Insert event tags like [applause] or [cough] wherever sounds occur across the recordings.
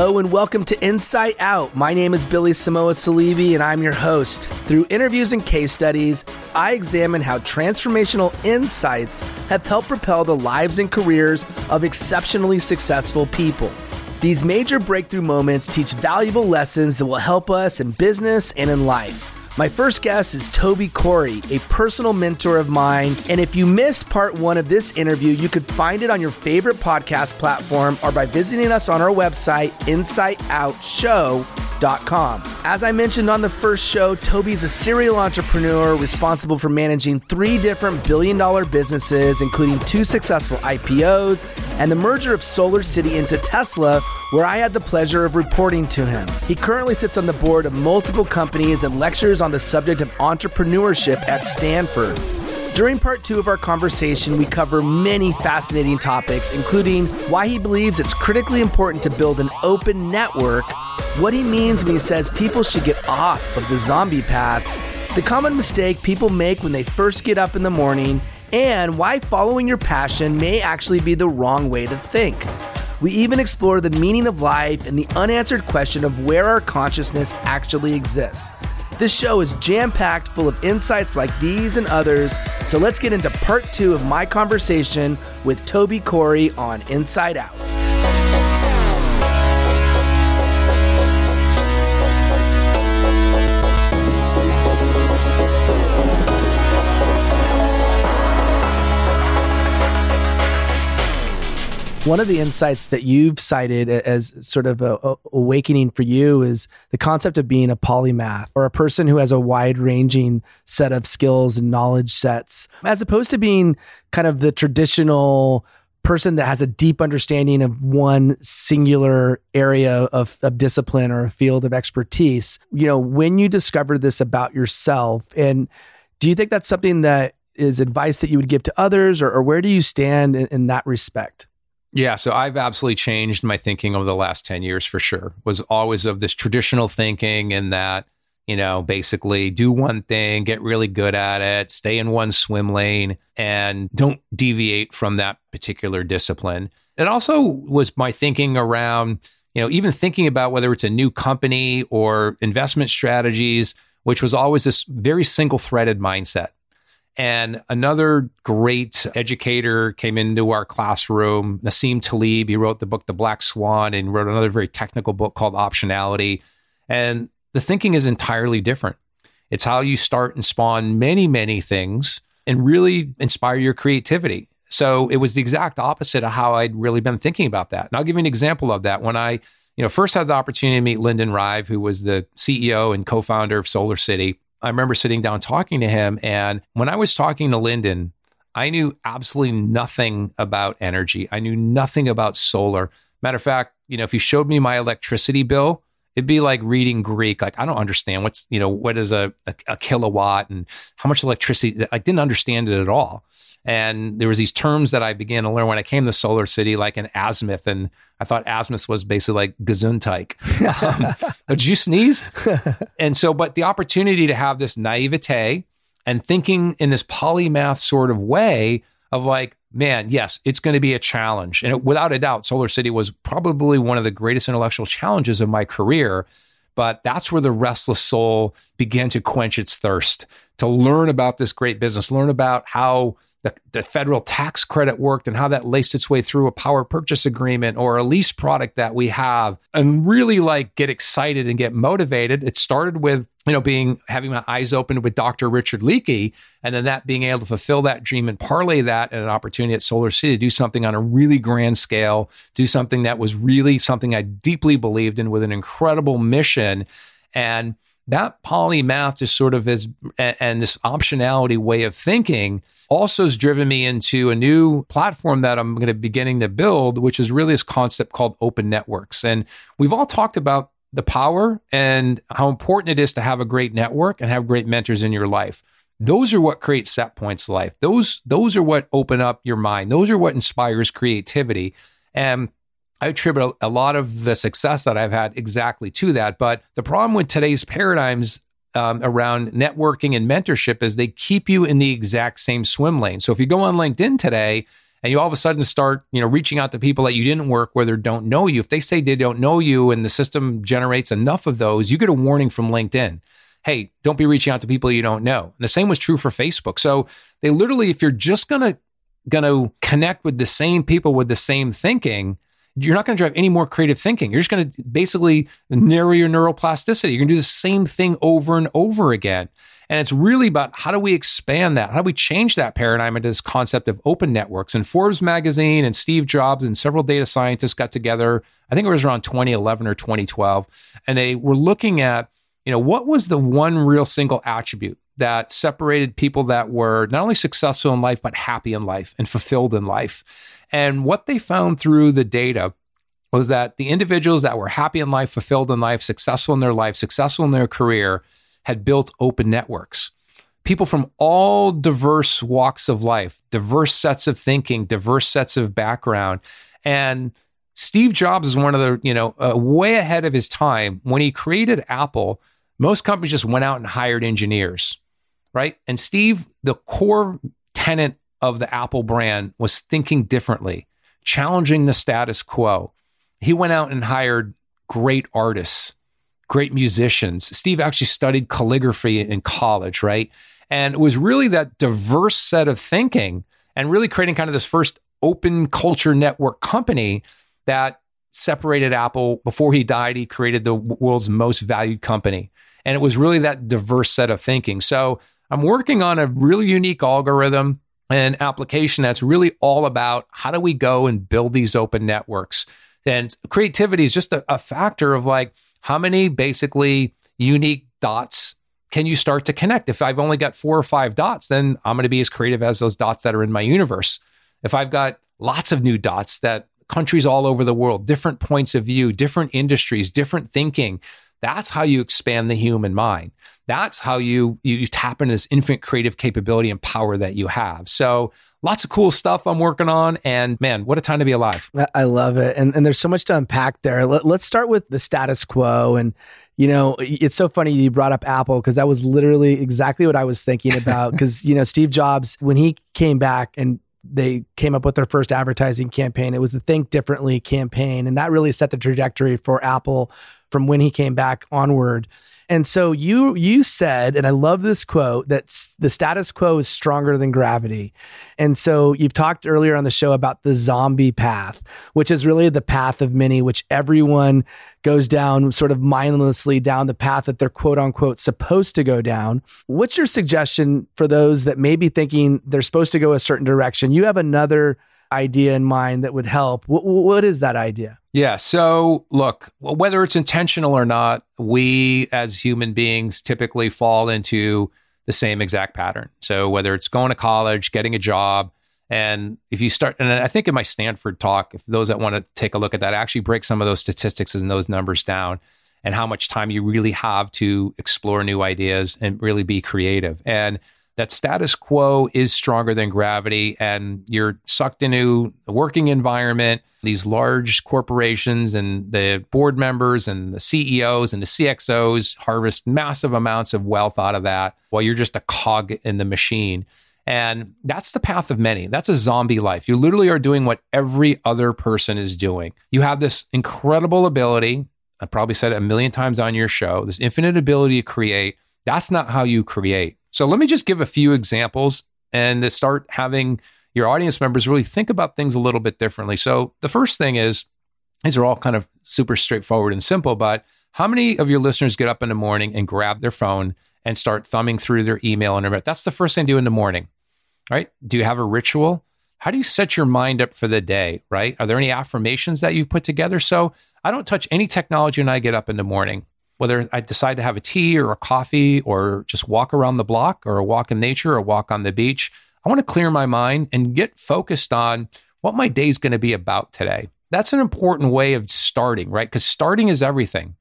Hello and welcome to Insight Out. My name is Billy Samoa Salivi and I'm your host. Through interviews and case studies, I examine how transformational insights have helped propel the lives and careers of exceptionally successful people. These major breakthrough moments teach valuable lessons that will help us in business and in life. My first guest is Toby Corey, a personal mentor of mine. And if you missed part one of this interview, you could find it on your favorite podcast platform or by visiting us on our website, insightoutshow.com. As I mentioned on the first show, Toby's a serial entrepreneur responsible for managing three different billion dollar businesses, including two successful IPOs and the merger of Solar City into Tesla, where I had the pleasure of reporting to him. He currently sits on the board of multiple companies and lectures on the subject of entrepreneurship at Stanford. During part two of our conversation, we cover many fascinating topics, including why he believes it's critically important to build an open network, what he means when he says people should get off of the zombie path, the common mistake people make when they first get up in the morning, and why following your passion may actually be the wrong way to think. We even explore the meaning of life and the unanswered question of where our consciousness actually exists. This show is jam packed full of insights like these and others. So let's get into part two of my conversation with Toby Corey on Insight Out. One of the insights that you've cited as sort of a, a, awakening for you is the concept of being a polymath or a person who has a wide ranging set of skills and knowledge sets, as opposed to being kind of the traditional person that has a deep understanding of one singular area of, of discipline or a field of expertise. You know, when you discovered this about yourself, and do you think that's something that is advice that you would give to others, or, or where do you stand in, in that respect? Yeah, so I've absolutely changed my thinking over the last 10 years for sure. Was always of this traditional thinking and that, you know, basically do one thing, get really good at it, stay in one swim lane and don't deviate from that particular discipline. It also was my thinking around, you know, even thinking about whether it's a new company or investment strategies, which was always this very single threaded mindset. And another great educator came into our classroom, Nassim Taleb. He wrote the book The Black Swan and wrote another very technical book called Optionality. And the thinking is entirely different. It's how you start and spawn many, many things and really inspire your creativity. So it was the exact opposite of how I'd really been thinking about that. And I'll give you an example of that. When I, you know, first had the opportunity to meet Lyndon Rive, who was the CEO and co-founder of Solar City, I remember sitting down talking to him. And when I was talking to Lyndon, I knew absolutely nothing about energy. I knew nothing about solar. Matter of fact, you know, if you showed me my electricity bill, it'd be like reading Greek. Like I don't understand what's, you know, what is a, a, a kilowatt and how much electricity. I didn't understand it at all. And there was these terms that I began to learn when I came to Solar City, like an azimuth, and I thought azimuth was basically like Gesundheit. um, [laughs] did you sneeze? and so, but the opportunity to have this naivete and thinking in this polymath sort of way of like, man, yes, it's going to be a challenge. And it, without a doubt, Solar City was probably one of the greatest intellectual challenges of my career. But that's where the restless soul began to quench its thirst to learn about this great business, learn about how the, the federal tax credit worked and how that laced its way through a power purchase agreement or a lease product that we have and really like get excited and get motivated. It started with, you know, being having my eyes open with Dr. Richard Leakey and then that being able to fulfill that dream and parlay that and an opportunity at Solar City to do something on a really grand scale, do something that was really something I deeply believed in with an incredible mission. And that polymath is sort of as and this optionality way of thinking also has driven me into a new platform that I'm going to be beginning to build, which is really this concept called open networks. And we've all talked about the power and how important it is to have a great network and have great mentors in your life. Those are what create set points life. Those those are what open up your mind. Those are what inspires creativity. And I attribute a lot of the success that I've had exactly to that. But the problem with today's paradigms um, around networking and mentorship is they keep you in the exact same swim lane. So if you go on LinkedIn today and you all of a sudden start, you know, reaching out to people that you didn't work with or don't know you, if they say they don't know you and the system generates enough of those, you get a warning from LinkedIn. Hey, don't be reaching out to people you don't know. And the same was true for Facebook. So they literally, if you're just gonna gonna connect with the same people with the same thinking, you're not going to drive any more creative thinking. You're just going to basically narrow your neuroplasticity. You're going to do the same thing over and over again. And it's really about how do we expand that? How do we change that paradigm into this concept of open networks? And Forbes magazine and Steve Jobs and several data scientists got together. I think it was around 2011 or 2012. And they were looking at, you know, what was the one real single attribute that separated people that were not only successful in life, but happy in life and fulfilled in life. And what they found through the data was that the individuals that were happy in life, fulfilled in life, successful in their life, successful in their career had built open networks. People from all diverse walks of life, diverse sets of thinking, diverse sets of background. And Steve Jobs is one of the, you know, uh, way ahead of his time. When he created Apple, most companies just went out and hired engineers, right? And Steve, the core tenant of the Apple brand was thinking differently, challenging the status quo. He went out and hired great artists, great musicians. Steve actually studied calligraphy in college, right? And it was really that diverse set of thinking and really creating kind of this first open culture network company that separated Apple. Before he died, he created the world's most valued company. And it was really that diverse set of thinking. So I'm working on a really unique algorithm and application that's really all about how do we go and build these open networks. And creativity is just a, a factor of like how many basically unique dots can you start to connect? If I've only got four or five dots, then I'm going to be as creative as those dots that are in my universe. If I've got lots of new dots that countries all over the world, different points of view, different industries, different thinking, that's how you expand the human mind. That's how you, you, you tap into this infinite creative capability and power that you have. So lots of cool stuff I'm working on. And man, what a time to be alive. I love it. And, and there's so much to unpack there. Let, let's start with the status quo. And, you know, it's so funny you brought up Apple because that was literally exactly what I was thinking about. [laughs] Because, you know, Steve Jobs, when he came back and they came up with their first advertising campaign, it was the Think Differently campaign. And that really set the trajectory for Apple from when he came back onward. And so you you said, and I love this quote that the status quo is stronger than gravity. And so you've talked earlier on the show about the zombie path, which is really the path of many, which everyone goes down sort of mindlessly down the path that they're quote unquote supposed to go down. What's your suggestion for those that may be thinking they're supposed to go a certain direction? You have another idea in mind that would help. what, what is that idea? Yeah. So, look, whether it's intentional or not, we as human beings typically fall into the same exact pattern. So, whether it's going to college, getting a job, and if you start, and I think in my Stanford talk, if those that want to take a look at that, I actually break some of those statistics and those numbers down and how much time you really have to explore new ideas and really be creative. And that status quo is stronger than gravity and you're sucked into a working environment these large corporations and the board members and the CEOs and the CXOs harvest massive amounts of wealth out of that while you're just a cog in the machine and that's the path of many. That's a zombie life. You literally are doing what every other person is doing. You have this incredible ability. I probably said it a million times on your show this infinite ability to create. That's not how you create. So let me just give a few examples and to start having your audience members really think about things a little bit differently. So the first thing is these are all kind of super straightforward and simple, but how many of your listeners get up in the morning and grab their phone and start thumbing through their email and internet? That's the first thing to do in the morning, right? Do you have a ritual? How do you set your mind up for the day, right? Are there any affirmations that you've put together? So I don't touch any technology when I get up in the morning. Whether I decide to have a tea or a coffee or just walk around the block or a walk in nature or walk on the beach, I want to clear my mind and get focused on what my day is going to be about today. That's an important way of starting, right? Because starting is everything.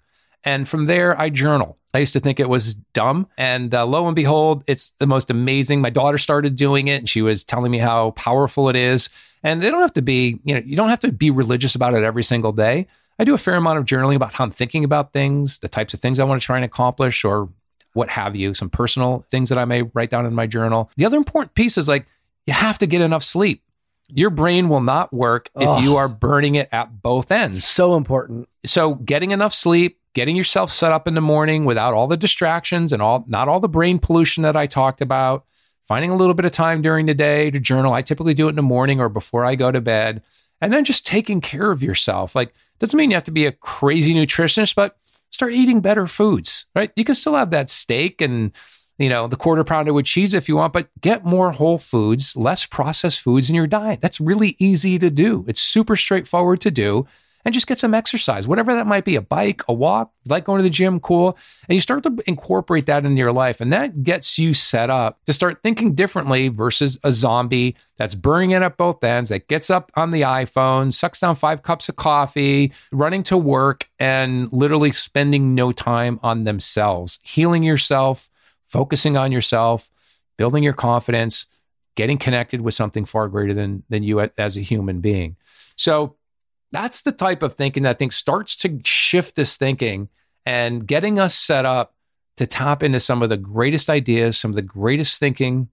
And from there, I journal. I used to think it was dumb. And uh, lo and behold, it's the most amazing. My daughter started doing it and she was telling me how powerful it is. And they don't have to be, you know, you don't have to be religious about it every single day. I do a fair amount of journaling about how I'm thinking about things, the types of things I want to try and accomplish, or what have you, some personal things that I may write down in my journal. The other important piece is like, you have to get enough sleep. Your brain will not work if you are burning it at both ends. So important. So, getting enough sleep, getting yourself set up in the morning without all the distractions and all not all the brain pollution that I talked about, finding a little bit of time during the day to journal. I typically do it in the morning or before I go to bed. And then just taking care of yourself. Like doesn't mean you have to be a crazy nutritionist, but start eating better foods, right? You can still have that steak and you know, the quarter pounder with cheese if you want, but get more whole foods, less processed foods in your diet. That's really easy to do. It's super straightforward to do and just get some exercise, whatever that might be a bike, a walk, like going to the gym, cool. And you start to incorporate that into your life. And that gets you set up to start thinking differently versus a zombie that's burning it at both ends, that gets up on the iPhone, sucks down five cups of coffee, running to work, and literally spending no time on themselves, healing yourself, focusing on yourself, building your confidence, getting connected with something far greater than, than you as a human being. So, that's the type of thinking that I think starts to shift this thinking and getting us set up to tap into some of the greatest ideas, some of the greatest thinking,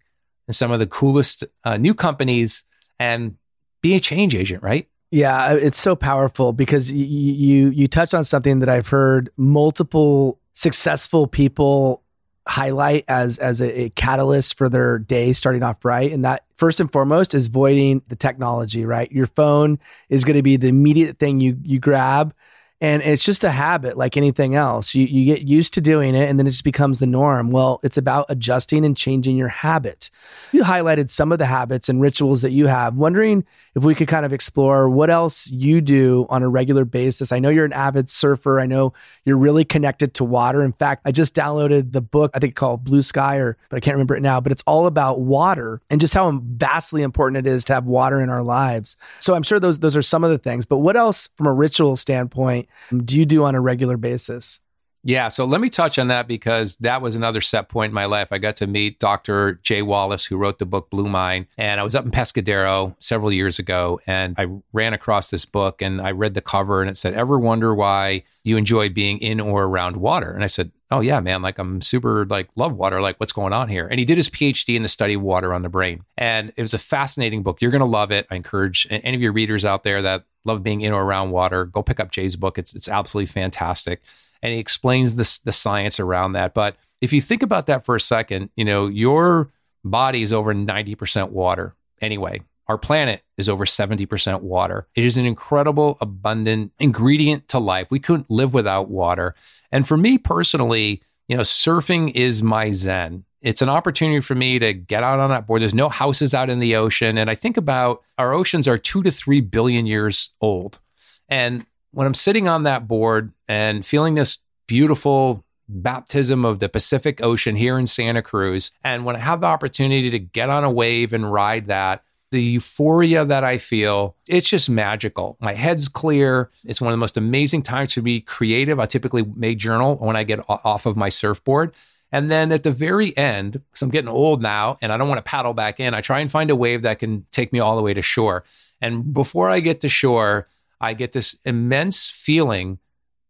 and some of the coolest uh, new companies and be a change agent, right? Yeah, it's so powerful because you you you touch on something that I've heard multiple successful people highlight as as a, a, catalyst for their day starting off right and that first and foremost is voiding the technology right? Your phone is going to be the immediate thing you you grab and it's just a habit like anything else. You, you get used to doing it and then it just becomes the norm. Well it's about adjusting and changing your habit. You highlighted some of the habits and rituals that you have. Wondering if we could kind of explore what else you do on a regular basis. I know you're an avid surfer. I know you're really connected to water. In fact i just downloaded the book i think called blue sky or but i can't remember it now but it's all about water and just how vastly important it is to have water in our lives. So i'm sure those those are some of the things but what else from a ritual standpoint do you do on a regular basis? Yeah, so let me touch on that because that was another set point in my life. I got to meet Dr. Jay Wallace, who wrote the book Blue Mind. And I was up in Pescadero several years ago and I ran across this book and I read the cover and it said, Ever wonder why you enjoy being in or around water? And I said, Oh, yeah, man, like I'm super like love water. Like, what's going on here? And he did his PhD in the study of water on the brain. And it was a fascinating book. You're going to love it. I encourage any of your readers out there that love being in or around water, go pick up Jay's book. It's, it's absolutely fantastic and he explains the the science around that. But if you think about that for a second, you know, your body is over 90% water anyway. Our planet is over 70% water. It is an incredible, abundant ingredient to life. We couldn't live without water. And for me personally, you know, surfing is my zen. It's an opportunity for me to get out on that board. There's no houses out in the ocean. And I think about our oceans are two to three billion years old. And when I'm sitting on that board and feeling this beautiful baptism of the Pacific Ocean here in Santa Cruz, and when I have the opportunity to get on a wave and ride that, the euphoria that I feel, it's just magical. My head's clear. It's one of the most amazing times to be creative. I typically make journal when I get off of my surfboard. And then at the very end, because I'm getting old now and I don't want to paddle back in, I try and find a wave that can take me all the way to shore. And before I get to shore, I get this immense feeling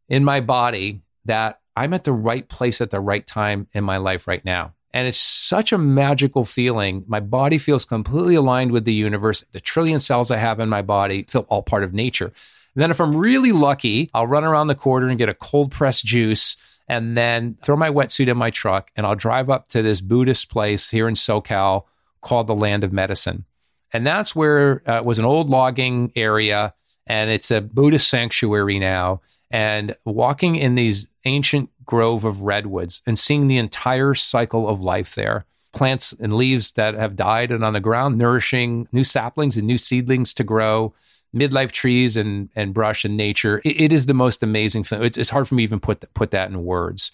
in my body that I'm at the right place at the right time in my life right now. And it's such a magical feeling. My body feels completely aligned with the universe. The trillion cells I have in my body feel all part of nature. And then, if I'm really lucky, I'll run around the corner and get a cold pressed juice and then throw my wetsuit in my truck and I'll drive up to this Buddhist place here in Soquel called the Land of Medicine. And that's where uh, it was an old logging area and it's a Buddhist sanctuary now. And walking in these ancient grove of redwoods and seeing the entire cycle of life there plants and leaves that have died and on the ground, nourishing new saplings and new seedlings to grow, midlife trees and and brush and nature. it, it is the most amazing thing. It's, it's hard for me to even put th- put that in words.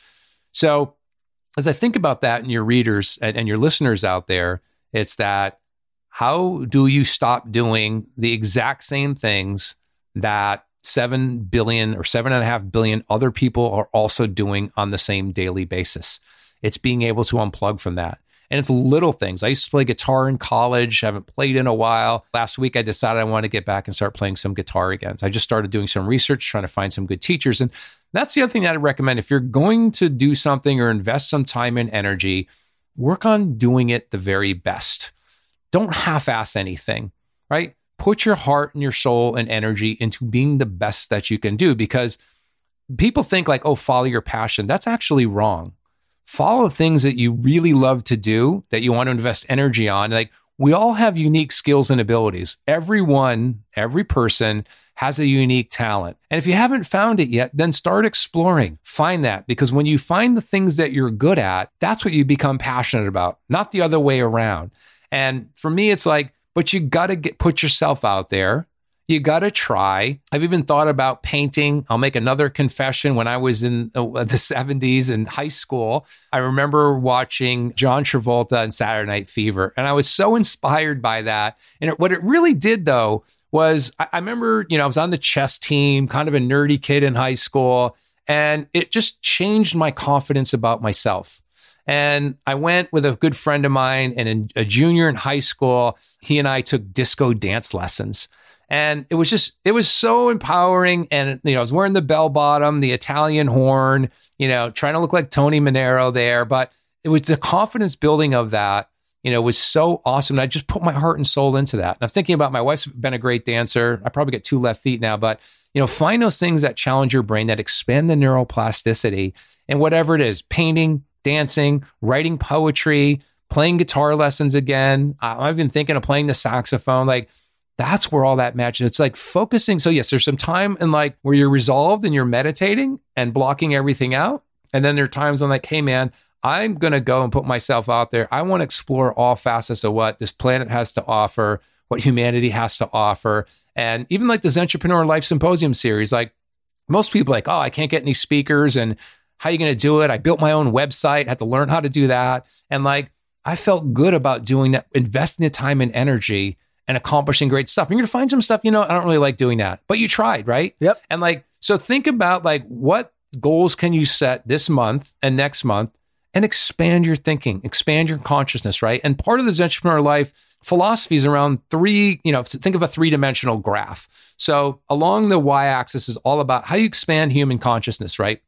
So as I think about that and your readers and, and your listeners out there, it's that how do you stop doing the exact same things that seven billion or seven and a half billion other people are also doing on the same daily basis? It's being able to unplug from that. And it's little things. I used to play guitar in college, haven't played in a while. Last week, I decided I want to get back and start playing some guitar again. So I just started doing some research, trying to find some good teachers. And that's the other thing that I recommend. If you're going to do something or invest some time and energy, work on doing it the very best. Don't half ass anything, right? Put your heart and your soul and energy into being the best that you can do because people think like, oh, follow your passion. That's actually wrong. Follow things that you really love to do, that you want to invest energy on. Like, we all have unique skills and abilities. Everyone, every person has a unique talent. And if you haven't found it yet, then start exploring. Find that because when you find the things that you're good at, that's what you become passionate about, not the other way around. And for me, it's like, but you got to get put yourself out there. You got to try. I've even thought about painting. I'll make another confession. When I was in uh, the [laughs] 70s in high school, I remember watching John Travolta and Saturday Night Fever, and I was so inspired by that. And it, what it really did, though, was I, I remember, you know, I was on the chess team, kind of a nerdy kid in high school, and it just changed my confidence about myself. And I went with a good friend of mine and a junior in high school. He and I took disco dance lessons. And it was just, it was so empowering. And, you know, I was wearing the bell bottom, the Italian horn, you know, trying to look like Tony Manero there. But it was the confidence building of that you know, was so awesome. And I just put my heart and soul into that. And I'm thinking about my wife's been a great dancer. I probably get two left feet now, but you know, find those things that challenge your brain, that expand the neuroplasticity, and whatever it is, painting, dancing, writing poetry, playing guitar lessons again. I've been thinking of playing the saxophone. Like that's where all that matches. It's like focusing. So yes, there's some time in like where you're resolved and you're meditating and blocking everything out. And then there are times I'm like, hey man, I'm going to go and put myself out there. I want to explore all facets of what this planet has to offer, what humanity has to offer. And even like this Entrepreneur Life Symposium series, like most people like, oh, I can't get any speakers and how are you going to do it? I built my own website, had to learn how to do that. And like, I felt good about doing that, investing the time and energy and accomplishing great stuff. And you're going to find some stuff, you know, I don't really like doing that, but you tried, right? Yep. And like, so think about like what goals can you set this month and next month and expand your thinking, expand your consciousness, right? And part of the entrepreneur life philosophy is around three, you know, think of a three dimensional graph. So along the y axis is all about how you expand human consciousness, right?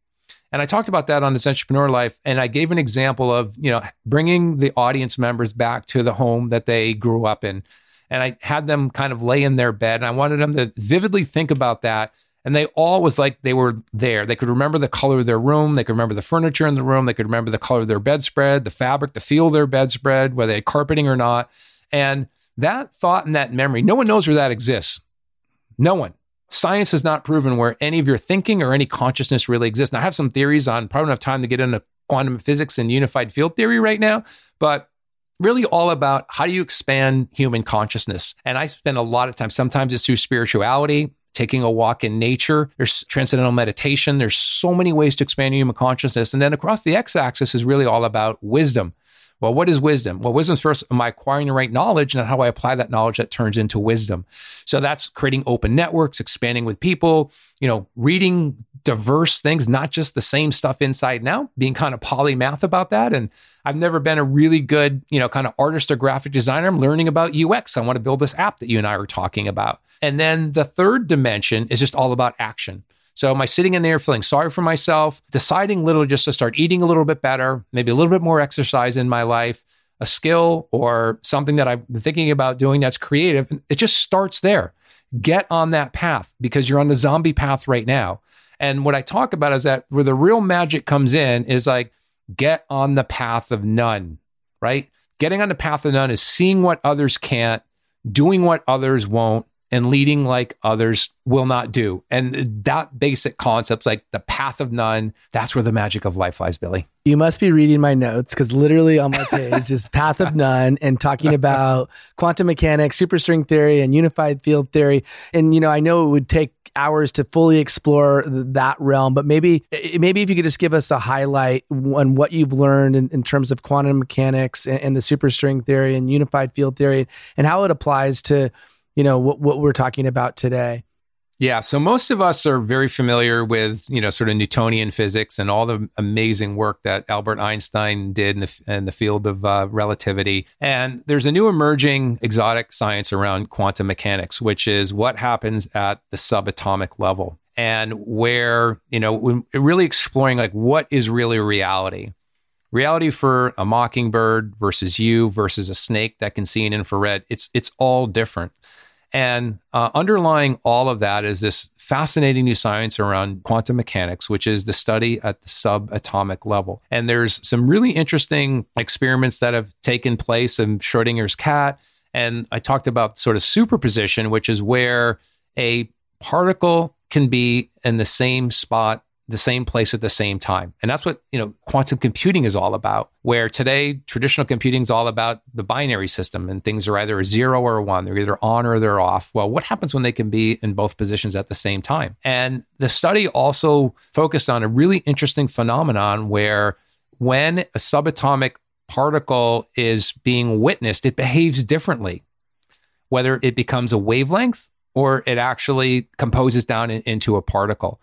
And I talked about that on this entrepreneur life. And I gave an example of, you know, bringing the audience members back to the home that they grew up in. And I had them kind of lay in their bed and I wanted them to vividly think about that and they all was like they were there. They could remember the color of their room. They could remember the furniture in the room. They could remember the color of their bedspread, the fabric, the feel of their bedspread, whether they had carpeting or not. And that thought and that memory, no one knows where that exists. No one. Science has not proven where any of your thinking or any consciousness really exists. Now, I have some theories on, probably don't have time to get into quantum physics and unified field theory right now, but really all about how do you expand human consciousness. And I spend a lot of time, sometimes it's through spirituality, taking a walk in nature. There's transcendental meditation. There's so many ways to expand human consciousness. And then across the x axis is really all about wisdom. Well, what is wisdom? Well, wisdom is first, am I acquiring the right knowledge? And how I apply that knowledge that turns into wisdom. So that's creating open networks, expanding with people, you know, reading diverse things, not just the same stuff inside now, being kind of polymath about that. And I've never been a really good, you know, kind of artist or graphic designer. I'm learning about UX. I want to build this app that you and I are talking about. And then the third dimension is just all about action. So am I sitting in there feeling sorry for myself, deciding little just to start eating a little bit better, maybe a little bit more exercise in my life, a skill or something that I've been thinking about doing that's creative? It just starts there. Get on that path because you're on the zombie path right now. And what I talk about is that where the real magic comes in is like get on the path of none, right? Getting on the path of none is seeing what others can't, doing what others won't, and leading like others will not do. And that basic concepts like the path of none, that's where the magic of life lies, Billy. You must be reading my notes because literally on my page is path of none and talking [laughs] about quantum mechanics, superstring theory, and unified field theory. And, you know, I know it would take hours to fully explore that realm, but maybe, eh, maybe if you could just give us a highlight on what you've learned in, in terms of quantum mechanics and, and the superstring theory and unified field theory and how it applies to you know what, what we're talking about today. Yeah so most of us are very familiar with you know sort of newtonian physics and all the amazing work that albert einstein did in the, in the field of uh, relativity. And there's a new emerging exotic science around quantum mechanics which is what happens at the subatomic level and where you know really exploring like what is really reality. Reality for a mockingbird versus you versus a snake that can see in infrared it's it's all different and uh, underlying all of that is this fascinating new science around quantum mechanics, which is the study at the subatomic level. And there's some really interesting experiments that have taken place in Schrodinger's cat. And I talked about sort of superposition, which is where a particle can be in the same spot the same place at the same time. And that's what, you know, quantum computing is all about. Where today traditional computing is all about the binary system and things are either a 0 or a 1. They're either on or they're off. Well, what happens when they can be in both positions at the same time? And the study also focused on a really interesting phenomenon where when a subatomic particle is being witnessed, it behaves differently. Whether it becomes a wavelength or it actually composes down in, into a particle.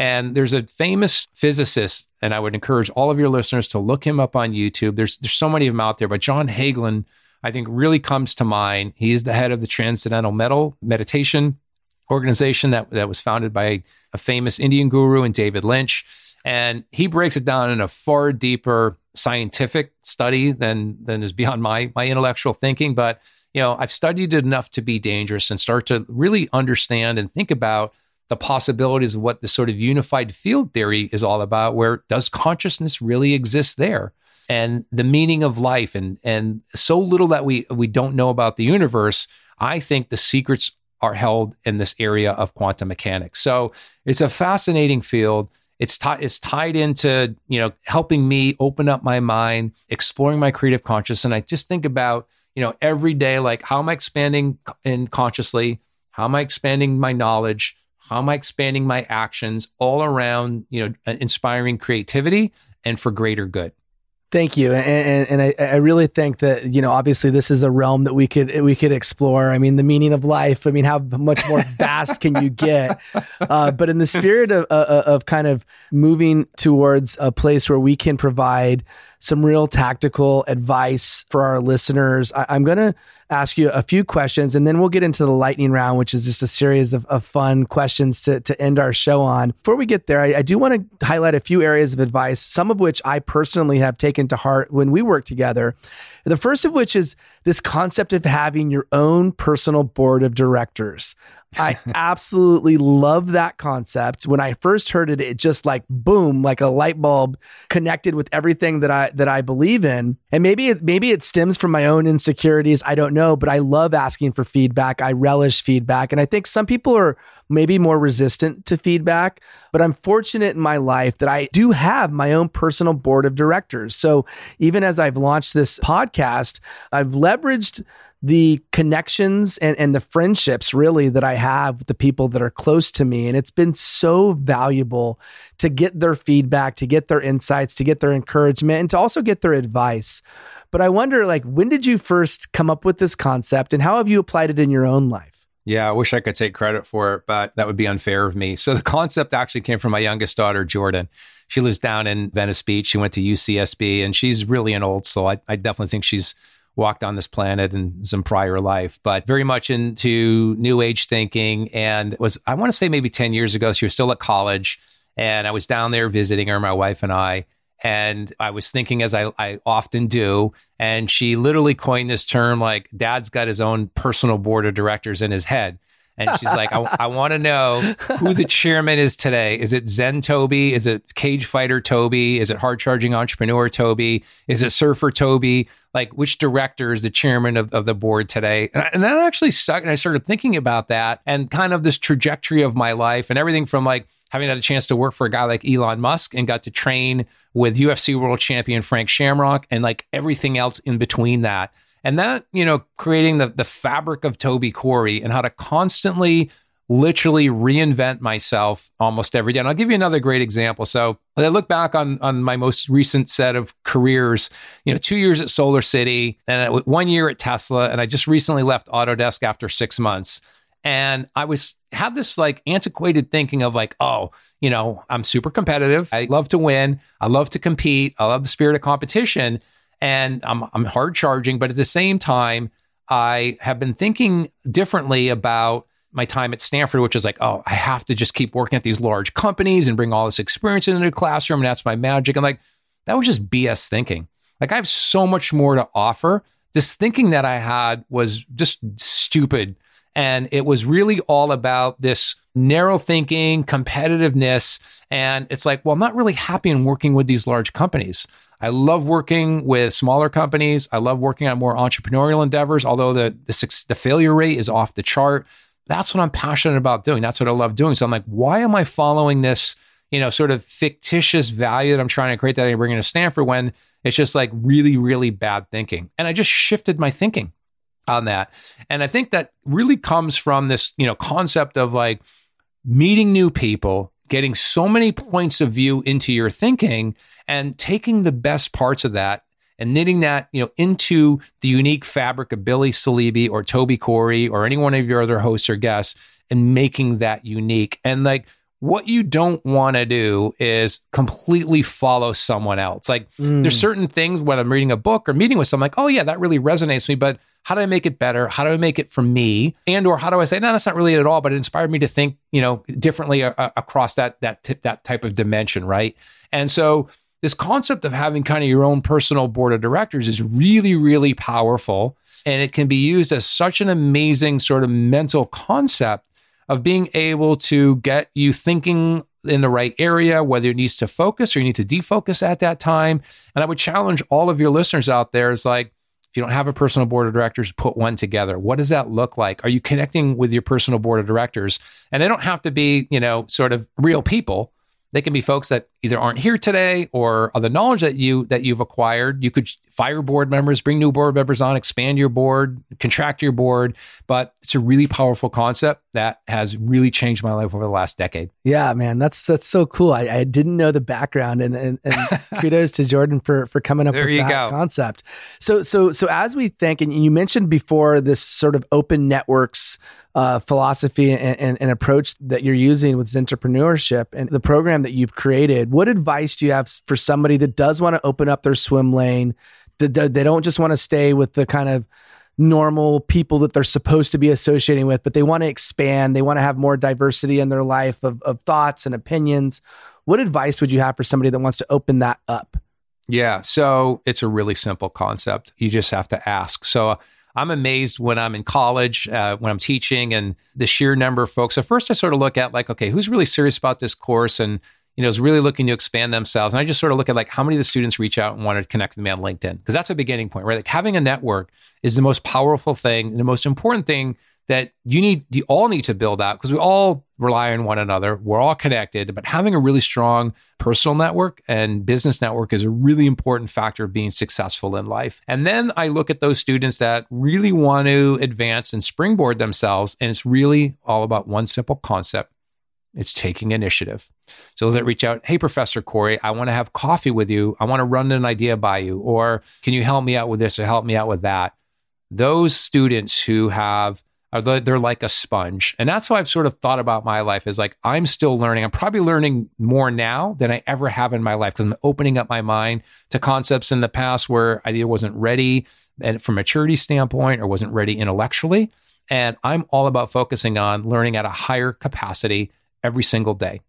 And there's a famous physicist, and I would encourage all of your listeners to look him up on YouTube. There's there's so many of them out there, but John Hagelin, I think, really comes to mind. He's the head of the Transcendental Metal Meditation organization that, that was founded by a famous Indian guru and David Lynch. And he breaks it down in a far deeper scientific study than than is beyond my my intellectual thinking. But you know, I've studied it enough to be dangerous and start to really understand and think about the possibilities of what this sort of unified field theory is all about, where does consciousness really exist there? And the meaning of life and and so little that we we don't know about the universe, I think the secrets are held in this area of quantum mechanics. So it's a fascinating field. It's, t- it's tied into you know helping me open up my mind, exploring my creative consciousness. And I just think about you know every day like how am I expanding in consciously? How am I expanding my knowledge? How am I expanding my actions all around, you know, uh, inspiring creativity and for greater good? Thank you, and, and, and I, I, really think that you know obviously this is a realm that we could we could explore. I mean, the meaning of life. I mean, how much more [laughs] vast can you get? Uh, but in the spirit of, uh, uh, of kind of moving towards a place where we can provide some real tactical advice for our listeners, I, I'm going to ask you a few questions and then we'll get into the lightning round, which is just a series of, of fun questions to, to end our show on. Before we get there, I, I do want to highlight a few areas of advice, some of which I personally have taken to heart when we work together. The first of which is this concept of having your own personal board of directors. I absolutely love that concept. When I first heard it, it just like boom, like a light bulb connected with everything that I that I believe in. And maybe it maybe it stems from my own insecurities. I don't know, but I love asking for feedback. I relish feedback. And I think some people are maybe more resistant to feedback, but I'm fortunate in my life that I do have my own personal board of directors. So even as I've launched this podcast, I've leveraged the connections and, and the friendships really that I have with the people that are close to me. And it's been so valuable to get their feedback, to get their insights, to get their encouragement, and to also get their advice. But I wonder, like, when did you first come up with this concept and how have you applied it in your own life? Yeah, I wish I could take credit for it, but that would be unfair of me. So the concept actually came from my youngest daughter, Jordan. She lives down in Venice Beach. She went to UCSB and she's really an old soul. I, I definitely think she's walked on this planet in some prior life, but very much into new age thinking. And was, I want to say maybe 10 years ago, she was still at college. And I was down there visiting her, my wife and I. And I was thinking, as I, I often do, and she literally coined this term like, Dad's got his own personal board of directors in his head. And she's like, I, I want to know who the chairman is today. Is it Zen Toby? Is it Cage Fighter Toby? Is it Hard Charging Entrepreneur Toby? Is it Surfer Toby? Like which director is the chairman of, of the board today. And, and that actually sucked. And I started thinking about that and kind of this trajectory of my life and everything from like having had a chance to work for a guy like Elon Musk and got to train with UFC world champion Frank Shamrock and like everything else in between that. And that, you know, creating the the fabric of Toby Corey and how to constantly literally reinvent myself almost every day. And I'll give you another great example. So I look back on on my most recent set of careers, you know, two years at Solar City and one year at Tesla, and I just recently left Autodesk after six months. And I was had this like antiquated thinking of like, oh, you know, I'm super competitive. I love to win. I love to compete. I love the spirit of competition. And I'm I'm hard charging, but at the same time, I have been thinking differently about my time at Stanford, which is like, oh, I have to just keep working at these large companies and bring all this experience into the classroom. And that's my magic. And like, that was just BS thinking. Like, I have so much more to offer. This thinking that I had was just stupid. And it was really all about this narrow thinking, competitiveness. And it's like, well, I'm not really happy in working with these large companies. I love working with smaller companies. I love working on more entrepreneurial endeavors, although the, the, the failure rate is off the chart that's what I'm passionate about doing. That's what I love doing. So I'm like, why am I following this, you know, sort of fictitious value that I'm trying to create that I bring into Stanford when it's just like really, really bad thinking? And I just shifted my thinking on that. And I think that really comes from this, you know, concept of like meeting new people, getting so many points of view into your thinking and taking the best parts of that and knitting that, you know, into the unique fabric of Billy Salibi or Toby Corey or any one of your other hosts or guests and making that unique. And like what you don't want to do is completely follow someone else. Like mm. there's certain things when I'm reading a book or meeting with someone like, oh yeah, that really resonates with me, but how do I make it better? How do I make it for me? And or how do I say, no, that's not really it at all, but it inspired me to think, you know, differently a- a- across that that t- that type of dimension, right? And so this concept of having kind of your own personal board of directors is really, really powerful. And it can be used as such an amazing sort of mental concept of being able to get you thinking in the right area, whether it needs to focus or you need to defocus at that time. And I would challenge all of your listeners out there is like, if you don't have a personal board of directors, put one together. What does that look like? Are you connecting with your personal board of directors? And they don't have to be, you know, sort of real people. They can be folks that either aren't here today or the knowledge that you that you've acquired. You could fire board members, bring new board members on, expand your board, contract your board. But it's a really powerful concept that has really changed my life over the last decade. Yeah, man, that's that's so cool. I, I didn't know the background, and and, and [laughs] kudos to Jordan for for coming up there with that go. concept. So so so as we think, and you mentioned before this sort of open networks uh, philosophy and, and, and, approach that you're using with entrepreneurship and the program that you've created, what advice do you have for somebody that does want to open up their swim lane? That they don't just want to stay with the kind of normal people that they're supposed to be associating with, but they want to expand. They want to have more diversity in their life of, of thoughts and opinions. What advice would you have for somebody that wants to open that up? Yeah. So it's a really simple concept. You just have to ask. So I'm amazed when I'm in college, uh, when I'm teaching, and the sheer number of folks. So first, I sort of look at like, okay, who's really serious about this course, and you know, is really looking to expand themselves. And I just sort of look at like how many of the students reach out and want to connect with me on LinkedIn because that's a beginning point, right? Like having a network is the most powerful thing, the most important thing that you need, you all need to build out because we all rely on one another. We're all connected, but having a really strong personal network and business network is a really important factor of being successful in life. And then I look at those students that really want to advance and springboard themselves. And it's really all about one simple concept. It's taking initiative. So those that reach out, hey, Professor Corey, I want to have coffee with you. I want to run an idea by you. Or can you help me out with this or help me out with that? Those students who have are they're like a sponge. And that's why I've sort of thought about my life is like I'm still learning. I'm probably learning more now than I ever have in my life because I'm opening up my mind to concepts in the past where I either wasn't ready and from maturity standpoint or wasn't ready intellectually. And I'm all about focusing on learning at a higher capacity every single day.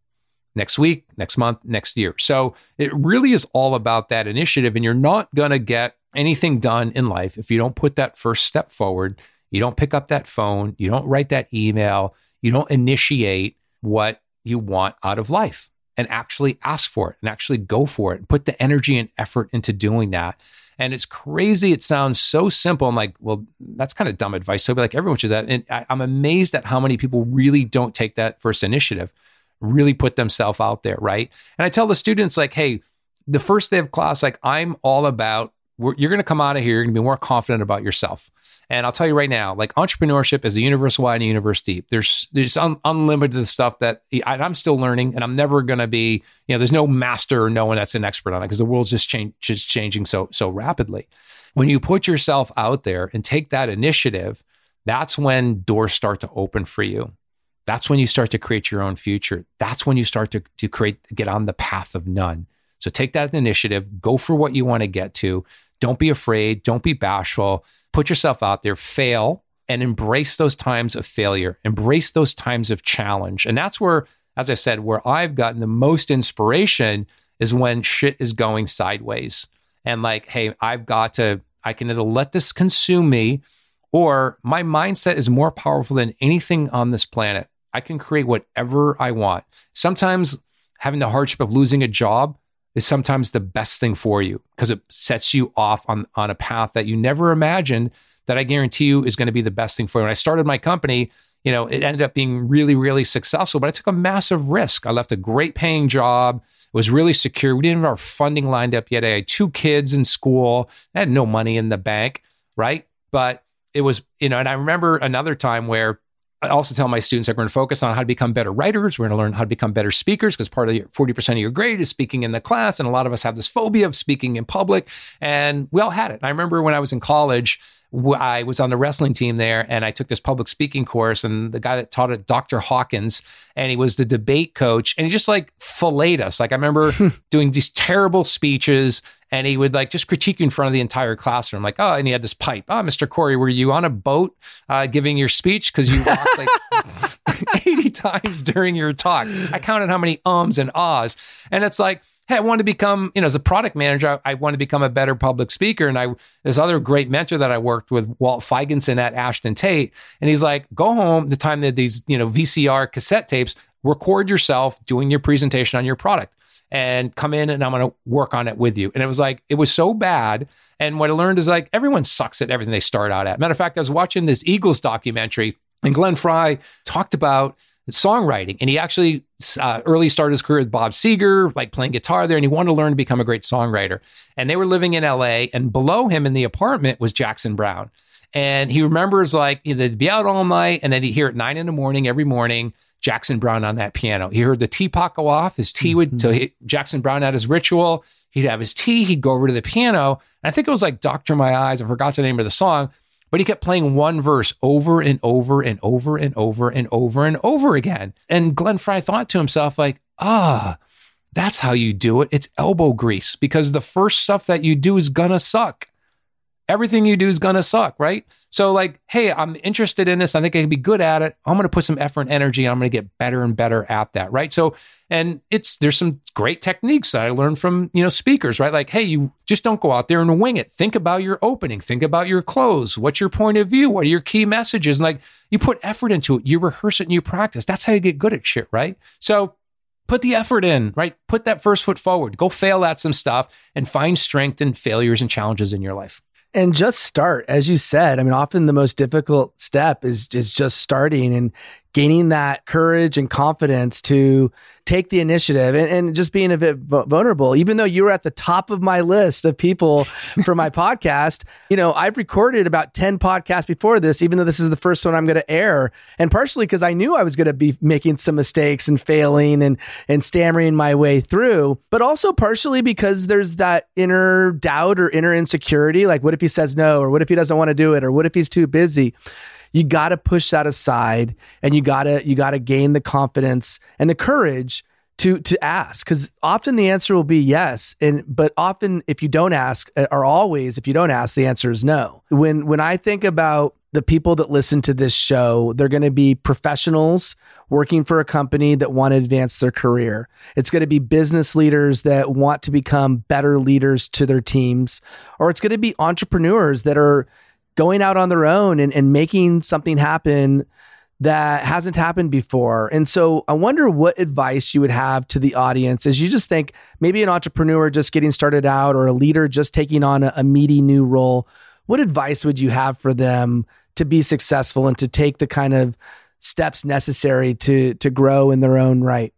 Next week, next month, next year. So it really is all about that initiative. And you're not going to get anything done in life if you don't put that first step forward you don't pick up that phone. You don't write that email. You don't initiate what you want out of life and actually ask for it and actually go for it and put the energy and effort into doing that. And it's crazy. It sounds so simple. I'm like, well, that's kind of dumb advice. So be like, everyone should that. And I, I'm amazed at how many people really don't take that first initiative, really put themselves out there, right? And I tell the students, like, hey, the first day of class, like, I'm all about you're going to come out of here, you're going to be more confident about yourself. And I'll tell you right now, like entrepreneurship is a universe wide and a universe deep. There's there's un- unlimited stuff that I, am still learning, and I'm never going to be. You know, there's no master or no one that's an expert on it because the world's just change just changing so so rapidly. When you put yourself out there and take that initiative, that's when doors start to open for you. That's when you start to create your own future. That's when you start to to create get on the path of none. So take that initiative, go for what you want to get to. Don't be afraid. Don't be bashful. Put yourself out there, fail, and embrace those times of failure. Embrace those times of challenge. And that's where, as I said, where I've gotten the most inspiration is when shit is going sideways. And like, hey, I've got to, I can either let this consume me or my mindset is more powerful than anything on this planet. I can create whatever I want. Sometimes having the hardship of losing a job is sometimes the best thing for you because it sets you off on, on a path that you never imagined that I guarantee you is going to be the best thing for you. When I started my company, you know, it ended up being really, really successful, but I took a massive risk. I left a great paying job. It was really secure. We didn't have our funding lined up yet. I had two kids in school. I had no money in the bank, right? But it was, you know, and I remember another time where I also tell my students that we're going to focus on how to become better writers. We're going to learn how to become better speakers because part of your 40% of your grade is speaking in the class. And a lot of us have this phobia of speaking in public. And we all had it. I remember when I was in college, I was on the wrestling team there and I took this public speaking course and the guy that taught it, Dr. Hawkins, and he was the debate coach and he just like filleted us. Like I remember [laughs] doing these terrible speeches and he would like just critique you in front of the entire classroom. Like, oh, and he had this pipe. Oh, Mr. Corey, were you on a boat uh, giving your speech? Because you walked like [laughs] 80 times during your talk. I counted how many ums and ahs. And it's like, hey, I want to become, you know, as a product manager, I, I want to become a better public speaker. And I, this other great mentor that I worked with, Walt Feigenson at Ashton Tate, and he's like, go home the time that these, you know, VCR cassette tapes, record yourself doing your presentation on your product and come in and I'm going to work on it with you. And it was like, it was so bad. And what I learned is like, everyone sucks at everything they start out at. Matter of fact, I was watching this Eagles documentary and Glenn Frey talked about songwriting. And he actually uh, early started his career with Bob Seger, like playing guitar there, and he wanted to learn to become a great songwriter. And they were living in LA, and below him in the apartment was Jackson Browne. And he remembers like they'd be out all night, and then he'd hear at nine in the morning every morning Jackson Browne on that piano. He heard the teapot go off. His tea would, mm-hmm. so he, Jackson Browne had his ritual. He'd have his tea. He'd go over to the piano. And I think it was like Doctor My Eyes. I forgot the name of the song, but he kept playing one verse over and over and over and over and over and over again. And Glenn Frey thought to himself, like, ah, that's how you do it. It's elbow grease because the first stuff that you do is gonna suck. Everything you do is gonna suck, right? So, like, hey, I'm interested in this. I think I can be good at it. I'm gonna put some effort and energy. And I'm gonna get better and better at that, right? So and it's there's some great techniques that I learned from, you know, speakers, right? Like, hey, you just don't go out there and wing it. Think about your opening, think about your close. What's your point of view? What are your key messages? And like you put effort into it, you rehearse it and you practice. That's how you get good at shit, right? So put the effort in, right? Put that first foot forward. Go fail at some stuff and find strength in failures and challenges in your life and just start as you said i mean often the most difficult step is is just starting and gaining that courage and confidence to take the initiative and, and just being a bit vulnerable. Even though you were at the top of my list of people [laughs] for my podcast, you know, I've recorded about 10 podcasts before this, even though this is the first one I'm going to air. And partially because I knew I was going to be making some mistakes and failing and, and stammering my way through, but also partially because there's that inner doubt or inner insecurity. Like, what if he says no? Or what if he doesn't want to do it? Or what if he's too busy? You got to push that aside and you got to you got to gain the confidence and the courage to to ask cuz often the answer will be yes. And but often if you don't ask uh, or always if you don't ask the answer is no. When when i think about the people that listen to this show they're going to be professionals working for a company that want to advance their career. It's going to be business leaders that want to become better leaders to their teams or it's going to be entrepreneurs that are going out on their own and, and making something happen that hasn't happened before. And so I wonder what advice you would have to the audience as you just think maybe an entrepreneur just getting started out or a leader just taking on a, a meaty new role. What advice would you have for them to be successful and to take the kind of steps necessary to to grow in their own right?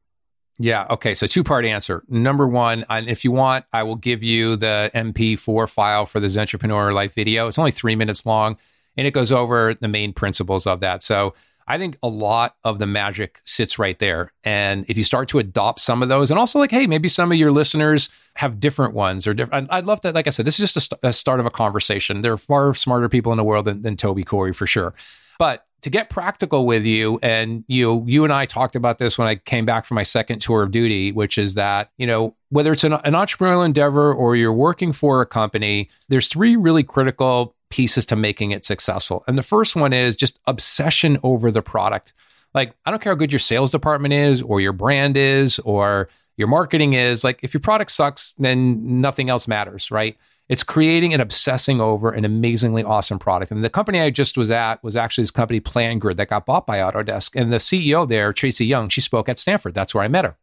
Yeah. Okay. So two part answer. Number one, and if you want, I will give you the MP4 file for the Entrepreneur Life video. It's only three minutes long, and it goes over the main principles of that. So I think a lot of the magic sits right there. And if you start to adopt some of those, and also like, hey, maybe some of your listeners have different ones or different. I'd love to, like I said, this is just a, st- a start of a conversation. There are far smarter people in the world than, than Toby Corey for sure. But to get practical with you, and you, you and I talked about this when I came back from my second tour of duty, which is that you know whether it's an, an entrepreneurial endeavor or you're working for a company, there's three really critical pieces to making it successful. And the first one is just obsession over the product. Like, I don't care how good your sales department is, or your brand is, or your marketing is. Like, if your product sucks, then nothing else matters, right? It's creating and obsessing over an amazingly awesome product. And the company I just was at was actually this company, PlanGrid, that got bought by Autodesk. And the CEO there, Tracy Young, she spoke at Stanford. That's where I met her.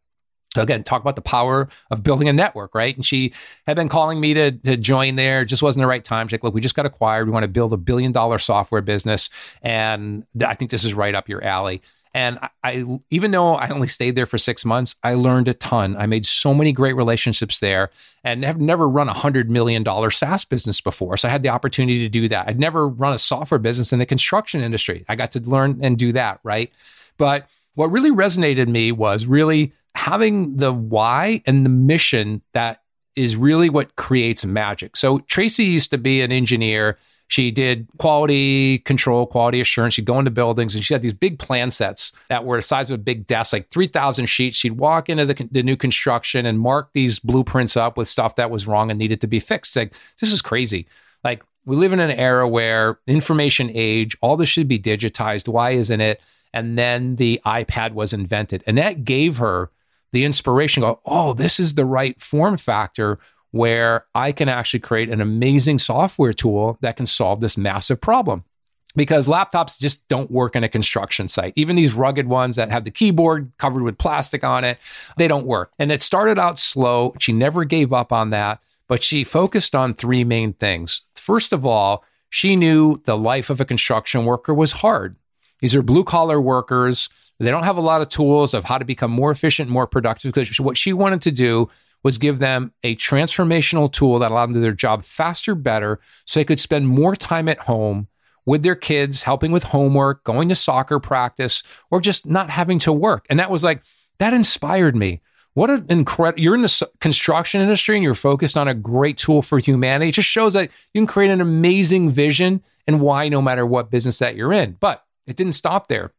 So again, talk about the power of building a network, right? And she had been calling me to, to join there. Just wasn't the right time. She's like, look, we just got acquired. We want to build a billion dollar software business. And I think this is right up your alley. And I, I, even though I only stayed there for six months, I learned a ton. I made so many great relationships there and have never run a hundred million dollar SaaS business before. So I had the opportunity to do that. I'd never run a software business in the construction industry. I got to learn and do that, right? But what really resonated me was really having the why and the mission that is really what creates magic. So Tracy used to be an engineer. She did quality control, quality assurance. She'd go into buildings and she had these big plan sets that were the size of a big desk, like 3,000 sheets. She'd walk into the, the new construction and mark these blueprints up with stuff that was wrong and needed to be fixed. Like, this is crazy. Like, we live in an era where information age, all this should be digitized. Why isn't it? And then the iPad was invented. And that gave her the inspiration go, oh, this is the right form factor where I can actually create an amazing software tool that can solve this massive problem. Because laptops just don't work in a construction site. Even these rugged ones that have the keyboard covered with plastic on it, they don't work. And it started out slow. She never gave up on that, but she focused on three main things. First of all, she knew the life of a construction worker was hard. These are blue collar workers. They don't have a lot of tools of how to become more efficient, more productive. Because what she wanted to do was give them a transformational tool that allowed them to do their job faster, better, so they could spend more time at home with their kids, helping with homework, going to soccer practice, or just not having to work. And that was like, that inspired me. What an incredible, you're in the construction industry and you're focused on a great tool for humanity. It just shows that you can create an amazing vision and why no matter what business that you're in. But it didn't stop there.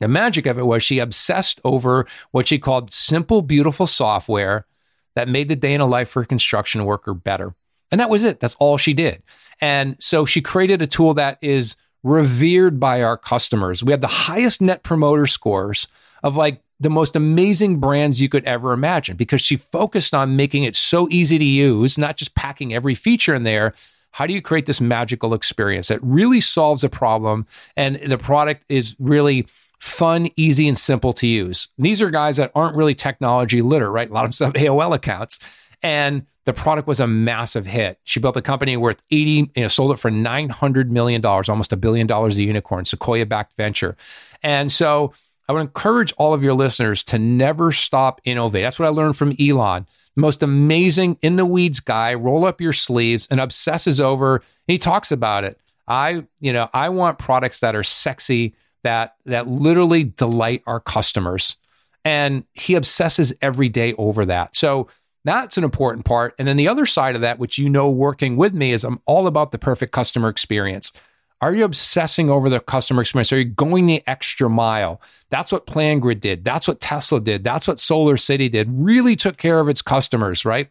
The magic of it was she obsessed over what she called simple, beautiful software that made the day in a life for a construction worker better. And that was it. That's all she did. And so she created a tool that is revered by our customers. We have the highest net promoter scores of like the most amazing brands you could ever imagine because she focused on making it so easy to use, not just packing every feature in there, how do you create this magical experience that really solves a problem and the product is really fun, easy, and simple to use? These are guys that aren't really technology literate, right? A lot of them have AOL accounts. And the product was a massive hit. She built a company worth 80, you know, sold it for $900 million, almost a billion dollars a unicorn, Sequoia backed venture. And so I would encourage all of your listeners to never stop innovate. That's what I learned from Elon the most amazing in the weeds guy, roll up your sleeves and obsesses over. he talks about it. I, you know, I want products that are sexy, that that literally delight our customers. And he obsesses every day over that. So that's an important part. And then the other side of that, which you know working with me, is I'm all about the perfect customer experience. Are you obsessing over the customer experience? Are you going the extra mile? That's what PlanGrid did. That's what Tesla did. That's what Solar City did. Really took care of its customers, right?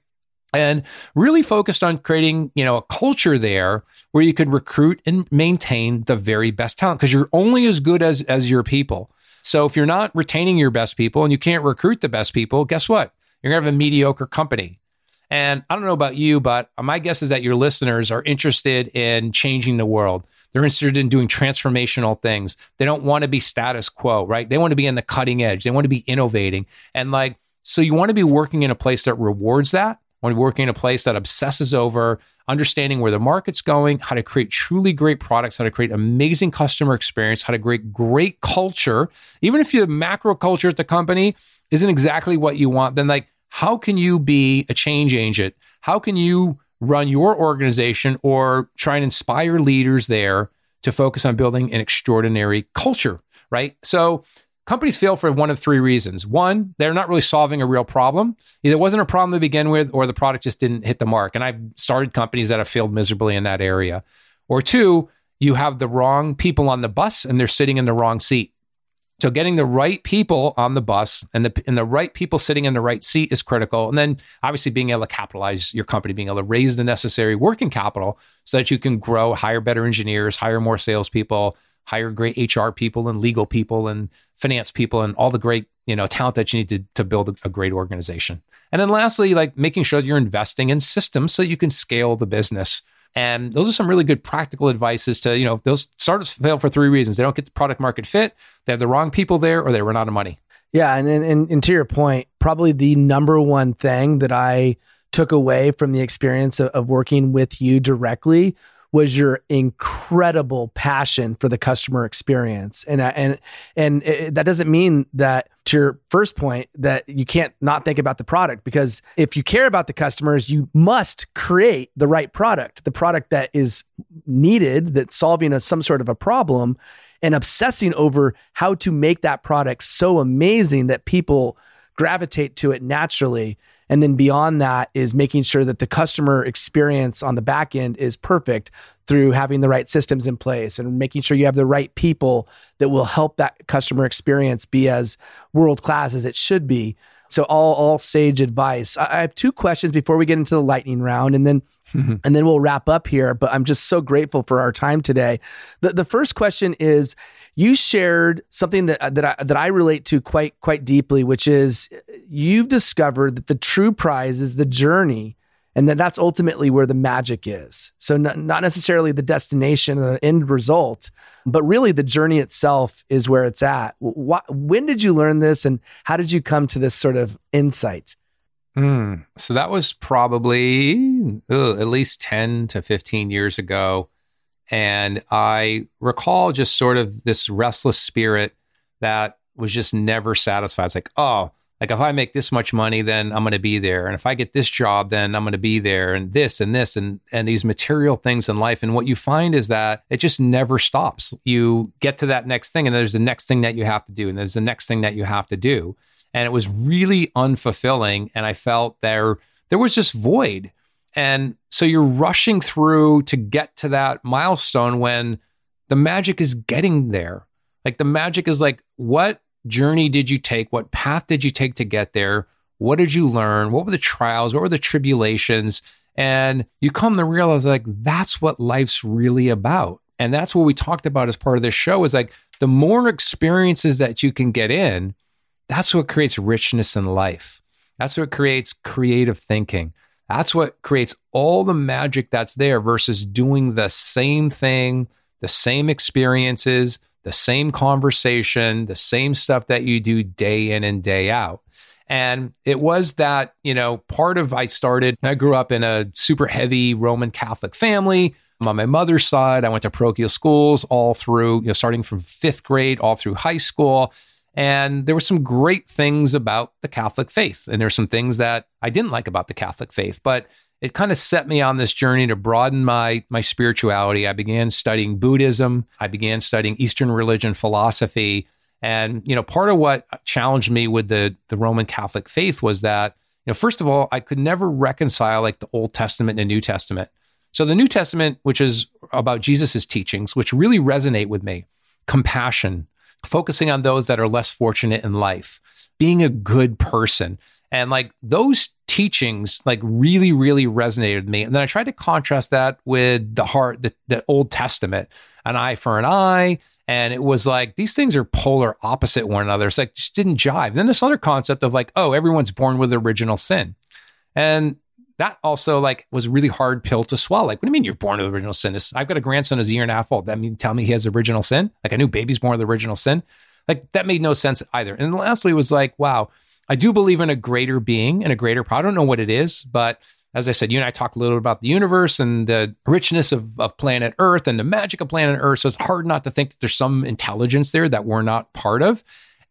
And really focused on creating, you know, a culture there where you could recruit and maintain the very best talent because you're only as good as as your people. So if you're not retaining your best people and you can't recruit the best people, guess what? You're going to have a mediocre company. And I don't know about you, but my guess is that your listeners are interested in changing the world. They're interested in doing transformational things. They don't want to be status quo, right? They want to be in the cutting edge. They want to be innovating. And like, so you want to be working in a place that rewards that. Be working in a place that obsesses over understanding where the market's going, how to create truly great products, how to create amazing customer experience, how to create great culture. Even if the macro culture at the company isn't exactly what you want, then like, how can you be a change agent? How can you run your organization or try and inspire leaders there to focus on building an extraordinary culture, right? So companies fail for one of three reasons. One, they're not really solving a real problem. Either it wasn't a problem to begin with, or the product just didn't hit the mark. And I've started companies that have failed miserably in that area. Or two, you have the wrong people on the bus and they're sitting in the wrong seat. So getting the right people on the bus and the and the right people sitting in the right seat is critical. And then obviously being able to capitalize your company, being able to raise the necessary working capital so that you can grow, hire better engineers, hire more salespeople, hire great HR people and legal people and finance people and all the great you know talent that you need to, to build a great organization. And then lastly, like making sure you're investing in systems so you can scale the business. And those are some really good practical advices to, you know, those startups fail for three reasons. They don't get the product market fit, they have the wrong people there, or they run out of money. Yeah. And, and, and to your point, probably the number one thing that I took away from the experience of, of working with you directly was your incredible passion for the customer experience. And uh, and and it, that doesn't mean that to your first point that you can't not think about the product because if you care about the customers, you must create the right product, the product that is needed, that's solving a, some sort of a problem, and obsessing over how to make that product so amazing that people gravitate to it naturally and then beyond that is making sure that the customer experience on the back end is perfect through having the right systems in place and making sure you have the right people that will help that customer experience be as world class as it should be. So all all sage advice. I have two questions before we get into the lightning round and then mm-hmm. and then we'll wrap up here, but I'm just so grateful for our time today. The the first question is you shared something that that I, that I relate to quite quite deeply, which is you've discovered that the true prize is the journey, and that that's ultimately where the magic is. So not, not necessarily the destination or the end result, but really the journey itself is where it's at. when did you learn this, and how did you come to this sort of insight? Mm, so that was probably ugh, at least 10 to 15 years ago. And I recall just sort of this restless spirit that was just never satisfied. It's like, oh, like if I make this much money, then I'm going to be there. And if I get this job, then I'm going to be there and this and this and, and these material things in life. And what you find is that it just never stops. You get to that next thing and there's the next thing that you have to do. And there's the next thing that you have to do. And it was really unfulfilling. And I felt there, there was just void. And so you're rushing through to get to that milestone when the magic is getting there. Like the magic is like, what journey did you take? What path did you take to get there? What did you learn? What were the trials? What were the tribulations? And you come to realize like that's what life's really about. And that's what we talked about as part of this show is like the more experiences that you can get in, that's what creates richness in life. That's what creates creative thinking. That's what creates all the magic that's there versus doing the same thing, the same experiences, the same conversation, the same stuff that you do day in and day out. And it was that, you know, part of I started, I grew up in a super heavy Roman Catholic family. I'm on my mother's side, I went to parochial schools all through, you know, starting from fifth grade all through high school. And there were some great things about the Catholic faith. And there's some things that I didn't like about the Catholic faith, but it kind of set me on this journey to broaden my my spirituality. I began studying Buddhism, I began studying Eastern religion philosophy, and you know, part of what challenged me with the the Roman Catholic faith was that, you know, first of all, I could never reconcile like the Old Testament and the New Testament. So the New Testament, which is about Jesus's teachings, which really resonate with me, compassion, focusing on those that are less fortunate in life, being a good person. And like those teachings like really, really resonated with me. And then I tried to contrast that with the heart, the, the Old Testament, an eye for an eye. And it was like these things are polar opposite one another. It's like just didn't jive. Then this other concept of like, oh, everyone's born with original sin. And that also like was a really hard pill to swallow. Like, what do you mean you're born with original sin? This, I've got a grandson who's a year and a half old. That mean tell me he has original sin? Like a new baby's born with original sin? Like that made no sense either. And lastly was like, wow, I do believe in a greater being and a greater power. I don't know what it is, but as I said, you and I talked a little bit about the universe and the richness of, of planet Earth and the magic of planet Earth. So it's hard not to think that there's some intelligence there that we're not part of.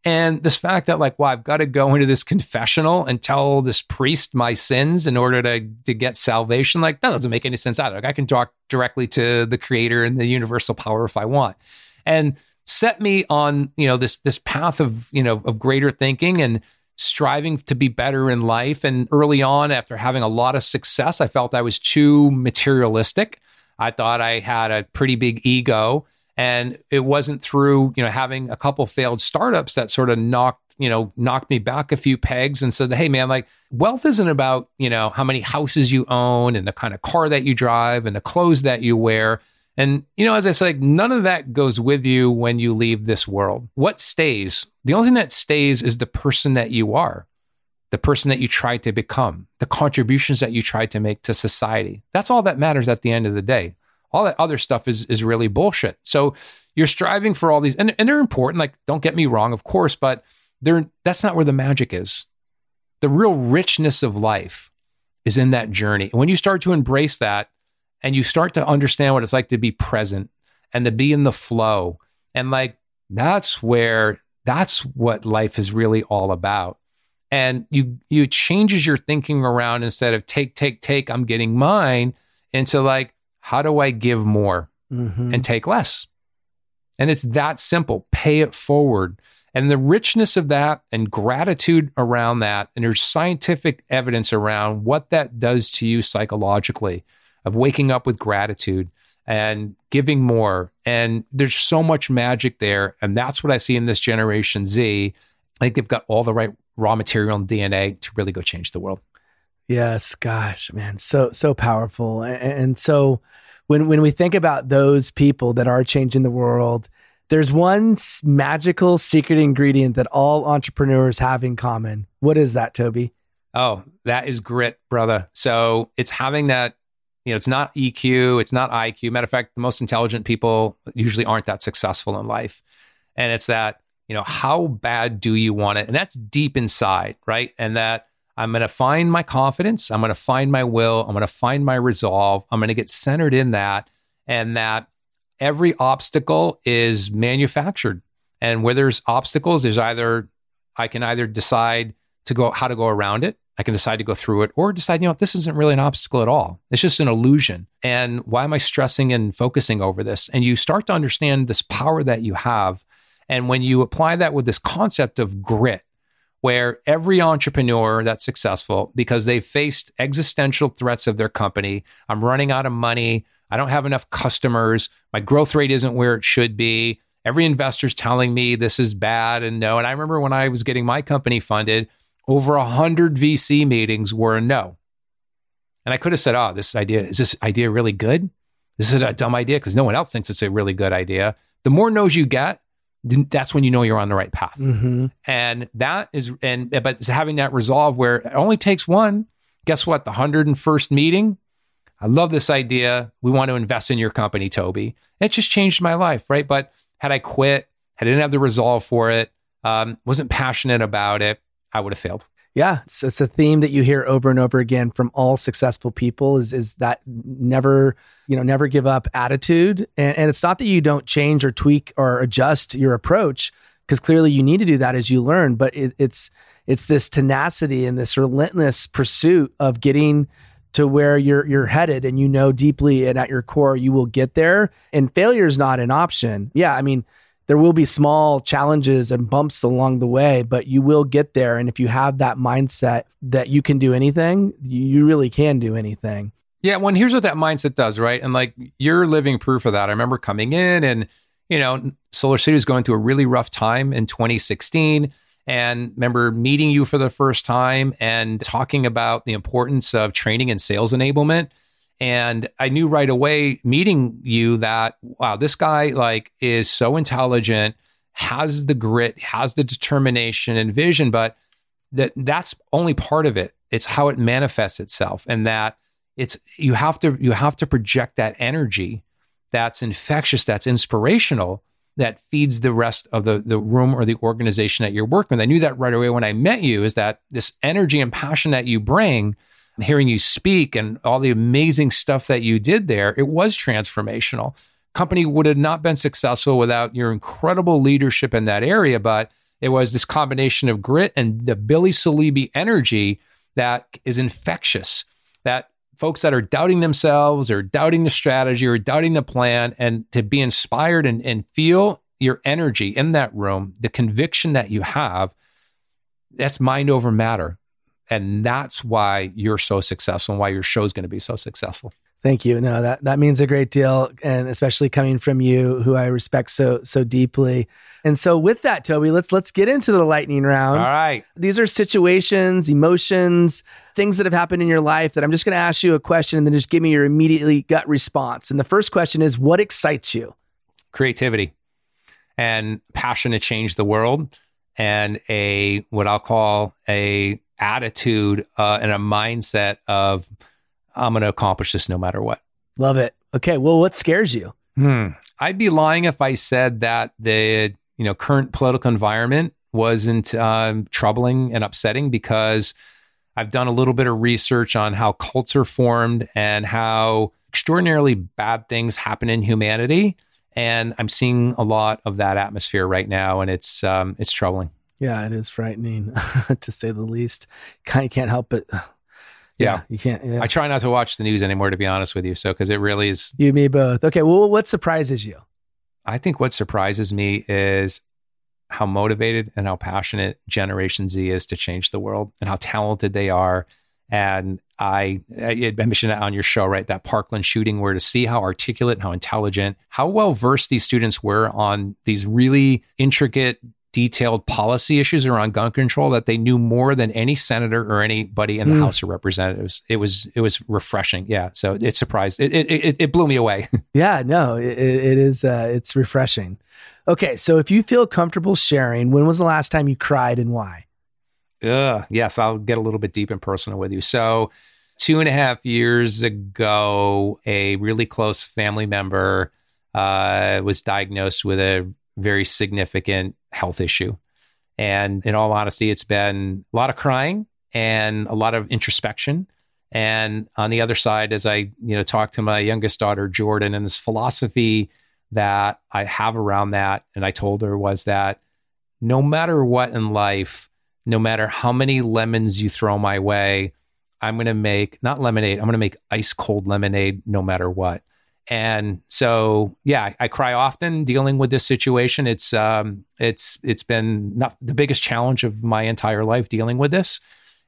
And this fact that, like, well, I've got to go into this confessional and tell this priest my sins in order to, to get salvation, like, that doesn't make any sense either. Like, I can talk directly to the creator and the universal power if I want. And set me on, you know, this this path of, you know, of greater thinking and striving to be better in life. And early on, after having a lot of success, I felt I was too materialistic. I thought I had a pretty big ego. And it wasn't through, you know, having a couple failed startups that sort of knocked, you know, knocked me back a few pegs and said, hey, man, like wealth isn't about, you know, how many houses you own and the kind of car that you drive and the clothes that you wear. And, you know, as I said, none of that goes with you when you leave this world. What stays? The only thing that stays is the person that you are, the person that you try to become, the contributions that you try to make to society. That's all that matters at the end of the day. All that other stuff is, is really bullshit. So you're striving for all these, and, and they're important. Like, don't get me wrong, of course, but they're, that's not where the magic is. The real richness of life is in that journey. And when you start to embrace that, and you start to understand what it's like to be present and to be in the flow. And like, that's where, that's what life is really all about. And you, you changes your thinking around instead of take, take, take, I'm getting mine into like, how do I give more mm-hmm. and take less? And it's that simple. Pay it forward. And the richness of that and gratitude around that, and there's scientific evidence around what that does to you psychologically of waking up with gratitude and giving more. And there's so much magic there. And that's what I see in this Generation Z. I think they've got all the right raw material and DNA to really go change the world. Yes, gosh, man, so so powerful. And, and so when when we think about those people that are changing the world, there's one magical secret ingredient that all entrepreneurs have in common. What is that, Toby? Oh, that is grit, brother. So it's having that you know, it's not EQ, it's not IQ. Matter of fact, the most intelligent people usually aren't that successful in life. And it's that, you know, how bad do you want it? And that's deep inside, right? And that I'm going to find my confidence, I'm going to find my will, I'm going to find my resolve, I'm going to get centered in that. And that every obstacle is manufactured. And where there's obstacles, there's either, I can either decide to go, how to go around it I can decide to go through it or decide, you know, this isn't really an obstacle at all. It's just an illusion. And why am I stressing and focusing over this? And you start to understand this power that you have. And when you apply that with this concept of grit, where every entrepreneur that's successful, because they've faced existential threats of their company, I'm running out of money, I don't have enough customers, my growth rate isn't where it should be. Every investor's telling me this is bad and no. And I remember when I was getting my company funded, over a hundred VC meetings were a no. And I could have said, "Oh, this idea is this idea really good? This is a dumb idea because no one else thinks it's a really good idea." The more no's you get, that's when you know you're on the right path. Mm-hmm. And that is, and but having that resolve where it only takes one. Guess what? The hundred and first meeting. I love this idea. We want to invest in your company, Toby. It just changed my life, right? But had I quit, I didn't have the resolve for it, um, wasn't passionate about it, I would have failed. Yeah, it's, it's, a theme that you hear over and over again from all successful people is is that never, you know, never give up attitude. And, and it's not that you don't change or tweak or adjust your approach, because clearly you need to do that as you learn. But it, it's it's this tenacity and this relentless pursuit of getting to where you're you're headed, and you know deeply and at your core you will get there. And failure is not an option. Yeah, I mean there will be small challenges and bumps along the way, but you will get there. And if you have that mindset that you can do anything, you really can do anything. Yeah. Well, here's what that mindset does, right? And like you're living proof of that. I remember coming in and, you know, Solar City was going through a really rough time in 2016 and remember meeting you for the first time and talking about the importance of training and sales enablement and I knew right away meeting you that, wow, this guy like is so intelligent, has the grit, has the determination and vision, but that that's only part of it. it's how it manifests itself and that it's you have to you have to project that energy that's infectious, that's inspirational, that feeds the rest of the, the room or the organization that you're working with. I knew that right away when I met you is that this energy and passion that you bring, hearing you speak and all the amazing stuff that you did there, it was transformational. Company would have not been successful without your incredible leadership in that area, but it was this combination of grit and the Billy Salibi energy that is infectious, that folks that are doubting themselves or doubting the strategy or doubting the plan and to be inspired and, and feel your energy in that room, the conviction that you have, that's mind over matter. And that's why you're so successful and why your show is going to be so successful. Thank you. No, that, that means a great deal. And especially coming from you, who I respect so, so deeply. And so with that, Toby, let's let's get into the lightning round. All right. These are situations, emotions, things that have happened in your life that I'm just going to ask you a question and then just give me your immediately gut response. And the first question is what excites you? Creativity and passion to change the world and a what I'll call a attitude uh, and a mindset of I'm going to accomplish this no matter what. Love it. Okay, well what scares you? Hmm. I'd be lying if I said that the you know current political environment wasn't um, troubling and upsetting because I've done a little bit of research on how cults are formed and how extraordinarily bad things happen in humanity, and I'm seeing a lot of that atmosphere right now, and it's um, it's troubling. Yeah, it is frightening [laughs] to say the least. Kind can't help it. Uh, yeah. yeah. you can't. Yeah. I try not to watch the news anymore, to be honest with you. So, because it really is. You, me both. Okay. Well, what surprises you? I think what surprises me is how motivated and how passionate Generation Z is to change the world and how talented they are. And I, I mentioned it on your show, right? That Parkland shooting, where to see how articulate, how intelligent, how well versed these students were on these really intricate detailed policy issues around gun control that they knew more than any senator or anybody in the mm. House of Representatives. It was it was refreshing. Yeah, so it surprised it it, it blew me away. [laughs] yeah, no, it, it is uh, it's refreshing. Okay, so if you feel comfortable sharing, when was the last time you cried and why? Uh, yes, I'll get a little bit deep and personal with you. So, two and a half years ago, a really close family member uh, was diagnosed with a very significant health issue. And in all honesty, it's been a lot of crying and a lot of introspection. And on the other side, as I, you know, talk to my youngest daughter, Jordan, and this philosophy that I have around that, and I told her was that no matter what in life, no matter how many lemons you throw my way, I'm going to make not lemonade, I'm going to make ice cold lemonade no matter what. And so, yeah, I, I, cry often dealing with this situation. It's um, it's it's been not the biggest challenge of my entire life dealing with this.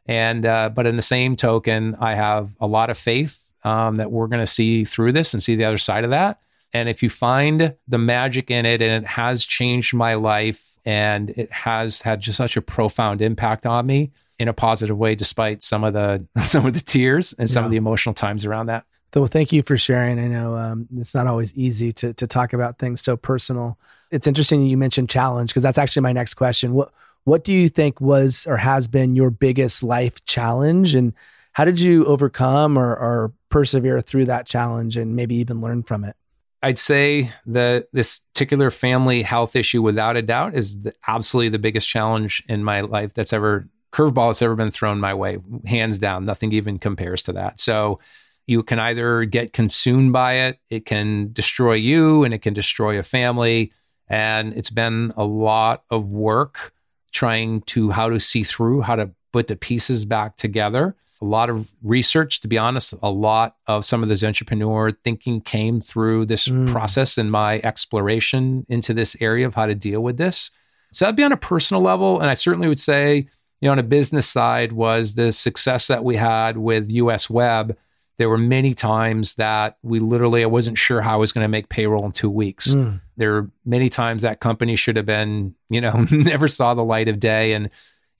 And uh, but in the same token, I have a lot of faith um, that we're going to see through this and see the other side of that. And if you find the magic in it, and it has changed my life, and it has had just such a profound impact on me in a positive way, despite some of the [laughs] some of the tears and some yeah. of the emotional times around that. So well, thank you for sharing. I know um, it's not always easy to to talk about things so personal. It's interesting you mentioned challenge because that's actually my next question. What what do you think was or has been your biggest life challenge, and how did you overcome or, or persevere through that challenge, and maybe even learn from it? I'd say that this particular family health issue, without a doubt, is the, absolutely the biggest challenge in my life that's ever curveball that's ever been thrown my way. Hands down, nothing even compares to that. So you can either get consumed by it, it can destroy you, and it can destroy a family. And it's been a lot of work trying to how to see through, how to put the pieces back together. A lot of research, to be honest, a lot of some of this entrepreneur thinking came through this mm. process and my exploration into this area of how to deal with this. So that'd be on a personal level. And I certainly would say, you know, on a business side was the success that we had with US Web there were many times that we literally, I wasn't sure how I was going to make payroll in two weeks. Mm. There were many times that company should have been, you know, [laughs] never saw the light of day. And,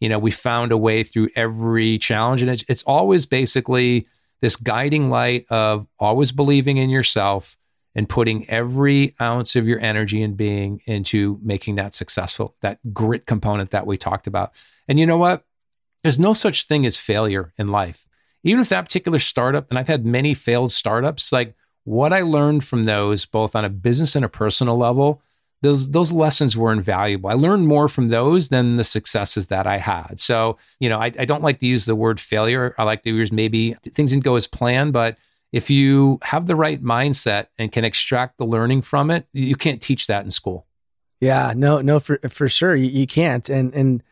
you know, we found a way through every challenge. And it's, it's always basically this guiding light of always believing in yourself and putting every ounce of your energy and being into making that successful, that grit component that we talked about. And you know what? there's no such thing as failure in life. Even if that particular startup, and I've had many failed startups, like what I learned from those, both on a business and a personal level, those those lessons were invaluable. I learned more from those than the successes that I had. So, you know, I, I don't like to use the word failure. I like to use maybe things didn't go as planned, but if you have the right mindset and can extract the learning from it, you can't teach that in school. Yeah, no, no, for for sure, you, you can't. And and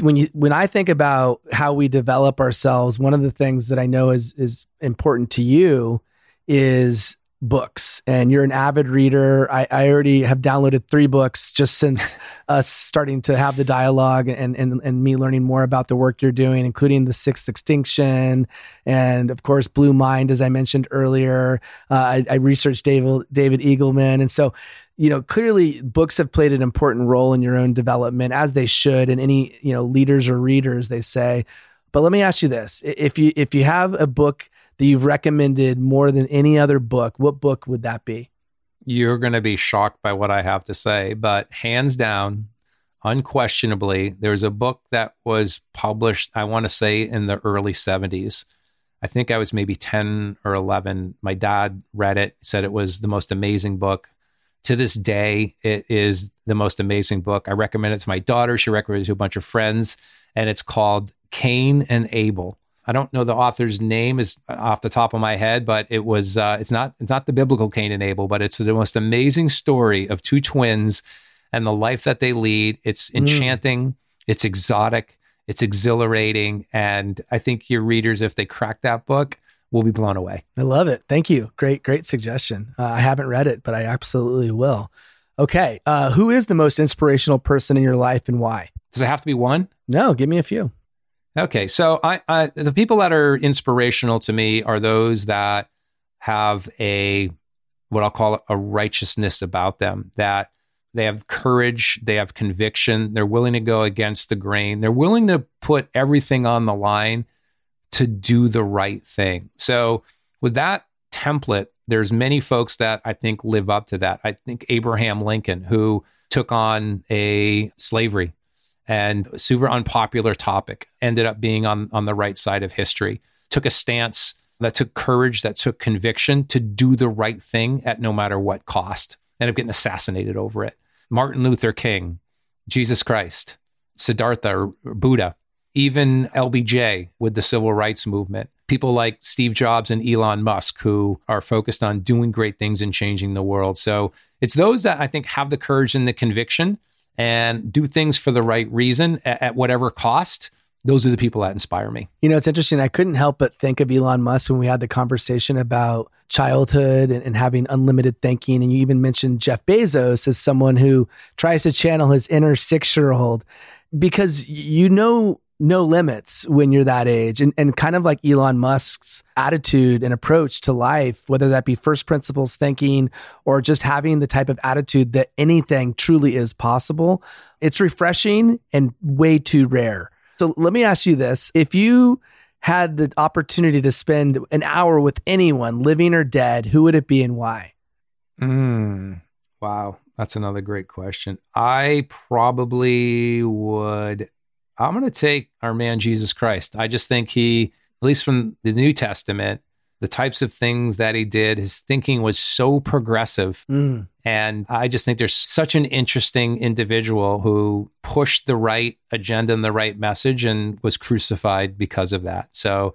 when you when I think about how we develop ourselves, one of the things that I know is is important to you is books and you're an avid reader. I, I already have downloaded three books just since [laughs] us starting to have the dialogue and, and, and me learning more about the work you're doing, including the sixth extinction and of course, Blue Mind, as I mentioned earlier. Uh, I, I researched David, David Eagleman. And so, you know, clearly books have played an important role in your own development as they should. And any, you know, leaders or readers, they say, but let me ask you this. If you, if you have a book that you've recommended more than any other book, what book would that be? You're going to be shocked by what I have to say, but hands down, unquestionably, there's a book that was published, I want to say in the early 70s. I think I was maybe 10 or 11. My dad read it, said it was the most amazing book. To this day, it is the most amazing book. I recommend it to my daughter. She recommended it to a bunch of friends, and it's called Kane and Abel. I don't know the author's name is off the top of my head, but it was uh, it's not it's not the biblical Cain and Abel, but it's the most amazing story of two twins and the life that they lead. It's mm. enchanting, mm. it's exotic, it's exhilarating, and I think your readers, if they crack that book, will be blown away. I love it. Thank you. Great, great suggestion. Uh, I haven't read it, but I absolutely will. Okay, uh, who is the most inspirational person in your life and why? Does it have to be one? No, give me a few. Okay, so I, I the people that are inspirational to me are those that have a what I'll call a righteousness about them that they have courage, they have conviction, they're willing to go against the grain, they're willing to put everything on the line to do the right thing. So with that template, there's many folks that I think live up to that. I think Abraham Lincoln, who took on a slavery and super unpopular topic ended up being on on the right side of history took a stance that took courage that took conviction to do the right thing at no matter what cost ended up getting assassinated over it martin luther king jesus christ siddhartha buddha even lbj with the civil rights movement people like steve jobs and elon musk who are focused on doing great things and changing the world so it's those that i think have the courage and the conviction and do things for the right reason at, at whatever cost those are the people that inspire me. You know, it's interesting. I couldn't help but think of Elon Musk when we had the conversation about childhood and, and, having unlimited thinking. And you even mentioned Jeff Bezos as someone who tries to channel his inner six year old because you know no limits when you're that age. And, and kind of like Elon Musk's attitude and approach to life, whether that be first principles thinking or just having the type of attitude that anything truly is possible, it's refreshing and way too rare. So let me ask you this. If you had the opportunity to spend an hour with anyone, living or dead, who would it be and why? Mm, wow. That's another great question. I probably would I'm going to take our man Jesus Christ. I just think he, at least from the New Testament, the types of things that he did, his thinking was so progressive. Mm. And I just think there's such an interesting individual who pushed the right agenda and the right message and was crucified because of that. So,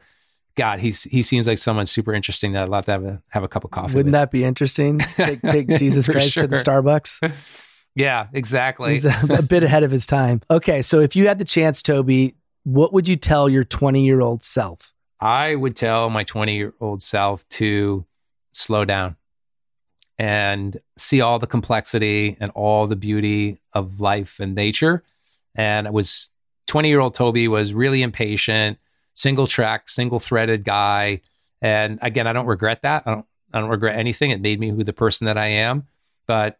God, he's he seems like someone super interesting that I'd love to have a have a cup of coffee. Wouldn't with. that be interesting? Take, take [laughs] Jesus Christ sure. to the Starbucks. [laughs] Yeah, exactly. He's a, a bit ahead of his time. Okay, so if you had the chance, Toby, what would you tell your 20 year old self? I would tell my 20 year old self to slow down and see all the complexity and all the beauty of life and nature. And it was 20 year old Toby was really impatient, single track, single threaded guy. And again, I don't regret that. I don't, I don't regret anything. It made me who the person that I am. But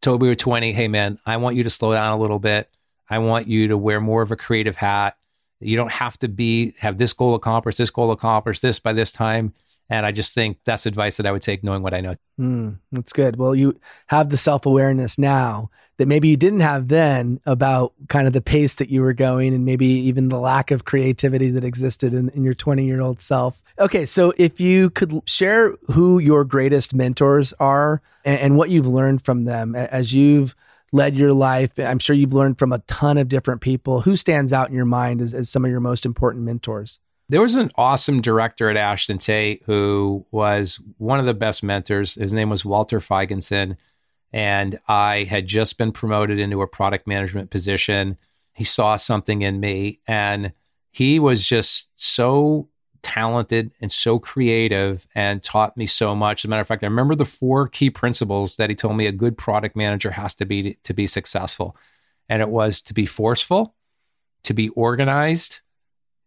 Toby or 20, hey man, I want you to slow down a little bit. I want you to wear more of a creative hat. You don't have to be have this goal accomplished, this goal accomplished, this by this time. And I just think that's advice that I would take knowing what I know. Mm, that's good. Well, you have the self awareness now that maybe you didn't have then about kind of the pace that you were going and maybe even the lack of creativity that existed in, in your 20 year old self. Okay, so if you could share who your greatest mentors are and, and what you've learned from them as you've led your life, I'm sure you've learned from a ton of different people. Who stands out in your mind as, as some of your most important mentors? There was an awesome director at Ashton Tate who was one of the best mentors. His name was Walter Feigenson and I had just been promoted into a product management position. He saw something in me and he was just so talented and so creative and taught me so much. As a matter of fact, I remember the four key principles that he told me a good product manager has to be to, be successful. And it was to be forceful, to be organized,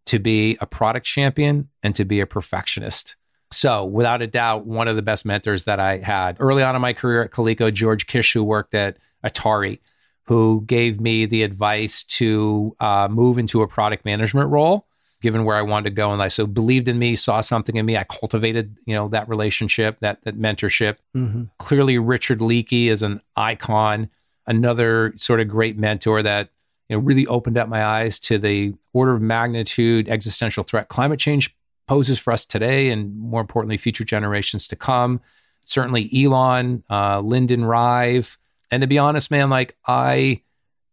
to be a product champion, and to be a perfectionist. So, without a doubt, one of the best mentors that I had early on in my career at Coleco, George Kish, who worked at Atari, who gave me the advice to uh, move into a product management role, given where I wanted to go. And I so believed in me, saw something in me. I cultivated, you know, that relationship, that that mentorship. Mm-hmm. Clearly, Richard Leakey is an icon, another sort of great mentor that you know really opened up my eyes to the order of magnitude existential threat climate change poses for us today and more importantly, future generations to come. Certainly Elon, uh, Lyndon Rive. And to be honest, man, like I,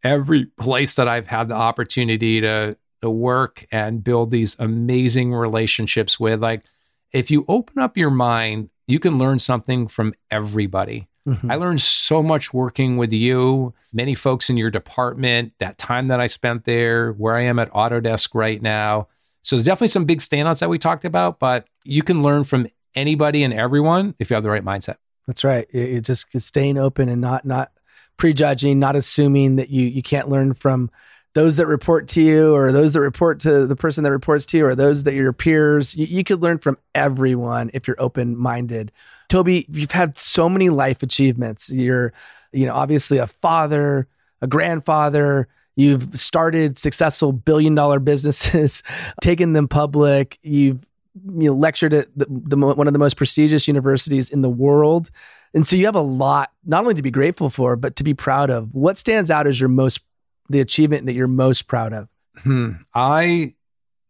every place that I've had the opportunity to, to work and build these amazing relationships with, like if you open up your mind, you can learn something from everybody. Mm-hmm. I learned so much working with you, many folks in your department, that time that I spent there, where I am at Autodesk right now. So there's definitely some big standouts that we talked about, but you can learn from anybody and everyone if you have the right mindset. That's right. It, just staying open and not not prejudging, not assuming that you you can't learn from those that report to you or those that report to the person that reports to you or those that your peers. You, you could learn from everyone if you're open minded. Toby, you've had so many life achievements. You're, you know, obviously a father, a grandfather, You've started successful billion dollar businesses, [laughs] taken them public. You've you know, lectured at the, the, one of the most prestigious universities in the world. And so you have a lot, not only to be grateful for, but to be proud of. What stands out as your most, the achievement that you're most proud of? Hmm. I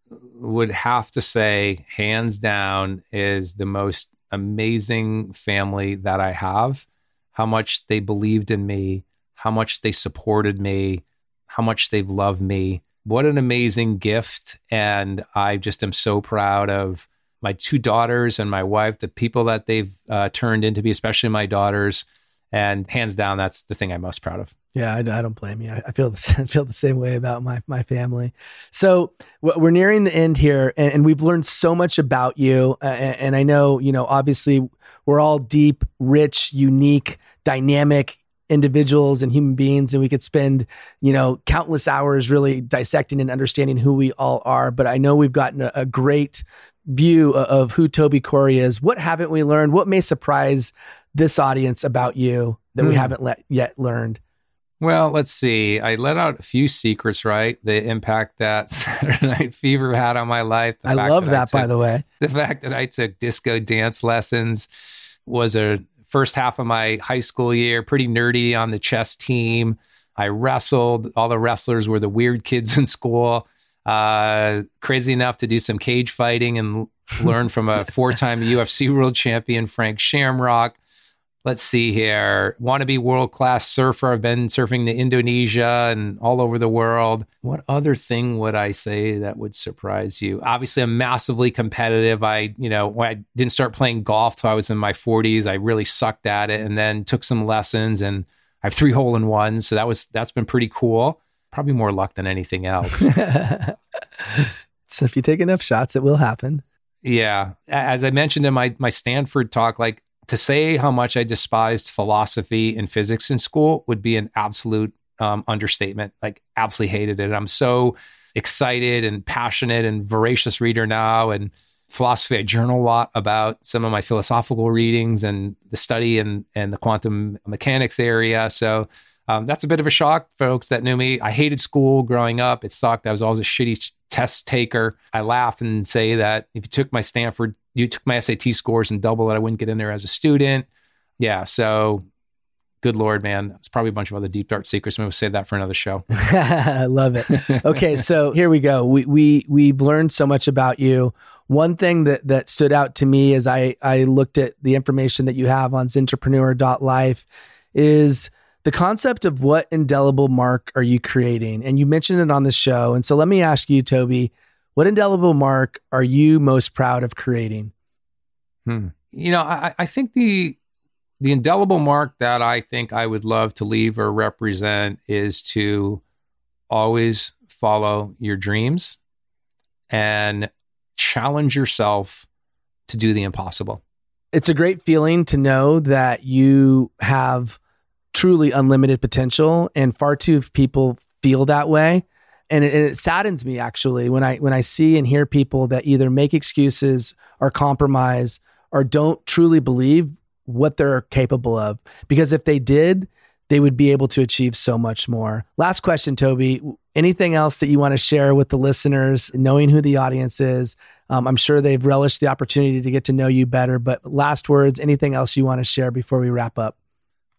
would have to say, hands down, is the most amazing family that I have. How much they believed in me, how much they supported me, how much they've loved me. What an amazing gift. And I just am so proud of my two daughters and my wife, the people that they've uh, turned into me, especially my daughters. And hands down, that's the thing I'm most proud of. Yeah, I, I don't blame you. I, I feel the [laughs] I feel the same way about my my family. So we're nearing the end here, and, and we've learned so much about you. Uh, and, and I know, you know, obviously, we're all deep, rich, unique, dynamic individuals and human beings and we could spend you know countless hours really dissecting and understanding who we all are but i know we've gotten a, a great view of, of who toby corey is what haven't we learned what may surprise this audience about you that mm. we hmm. haven't let, yet learned well, let's see. I let out a few secrets, right? The impact that [laughs] Saturday Night Fever had on my life. I love that, that took, by the way. The fact that I took disco dance lessons was a first half of my high school year, pretty nerdy on the chess team. I wrestled. All the wrestlers were the weird kids [laughs] in school. Uh, crazy enough to do some cage fighting and [laughs] learn from a four time UFC world champion, Frank Shamrock let's see here. Want to be world class surfer. I've been surfing to Indonesia and all over the world. What other thing would I say that would surprise you? Obviously, I'm massively competitive. I, you know, when I didn't start playing golf till I was in my 40s, I really sucked at it and then took some lessons and I have three hole in ones. So that was, that's been pretty cool. Probably more luck than anything else. [laughs] so if you take enough shots, it will happen. Yeah. As I mentioned in my, my Stanford talk, like to say how much I despised philosophy and physics in school would be an absolute um, understatement. Like, absolutely hated it. I'm so excited and passionate and voracious reader now. And philosophy, I journal a lot about some of my philosophical readings and the study and, and the quantum mechanics area. So, um, that's a bit of a shock folks that knew me. I hated school growing up. It sucked. I was always a shitty test taker. I laugh and say that if you took my Stanford you took my SAT scores and double it, I wouldn't get in there as a student. Yeah. So good Lord, man, it's probably a bunch of other deep dark secrets. Maybe we'll save that for another show. [laughs] I love it. Okay, so [laughs] here we go. We we we've learned so much about you. One thing that that stood out to me as I I looked at the information that you have on Zentrepreneur.life is the concept of what indelible mark are you creating? And you mentioned it on the show. And so let me ask you, Toby, what indelible mark are you most proud of creating? Hmm. You know, I, I think the the indelible mark that I think I would love to leave or represent is to always follow your dreams and challenge yourself to do the impossible. It's a great feeling to know that you have truly unlimited potential and far too few people feel that way and it, it, saddens me actually when I when I see and hear people that either make excuses or compromise or don't truly believe what they're capable of. Because if they did, they would be able to achieve so much more. Last question, Toby. Anything else that you want to share with the listeners, knowing who the audience is? Um, I'm sure they've relished the opportunity to get to know you better. But last words, anything else you want to share before we wrap up?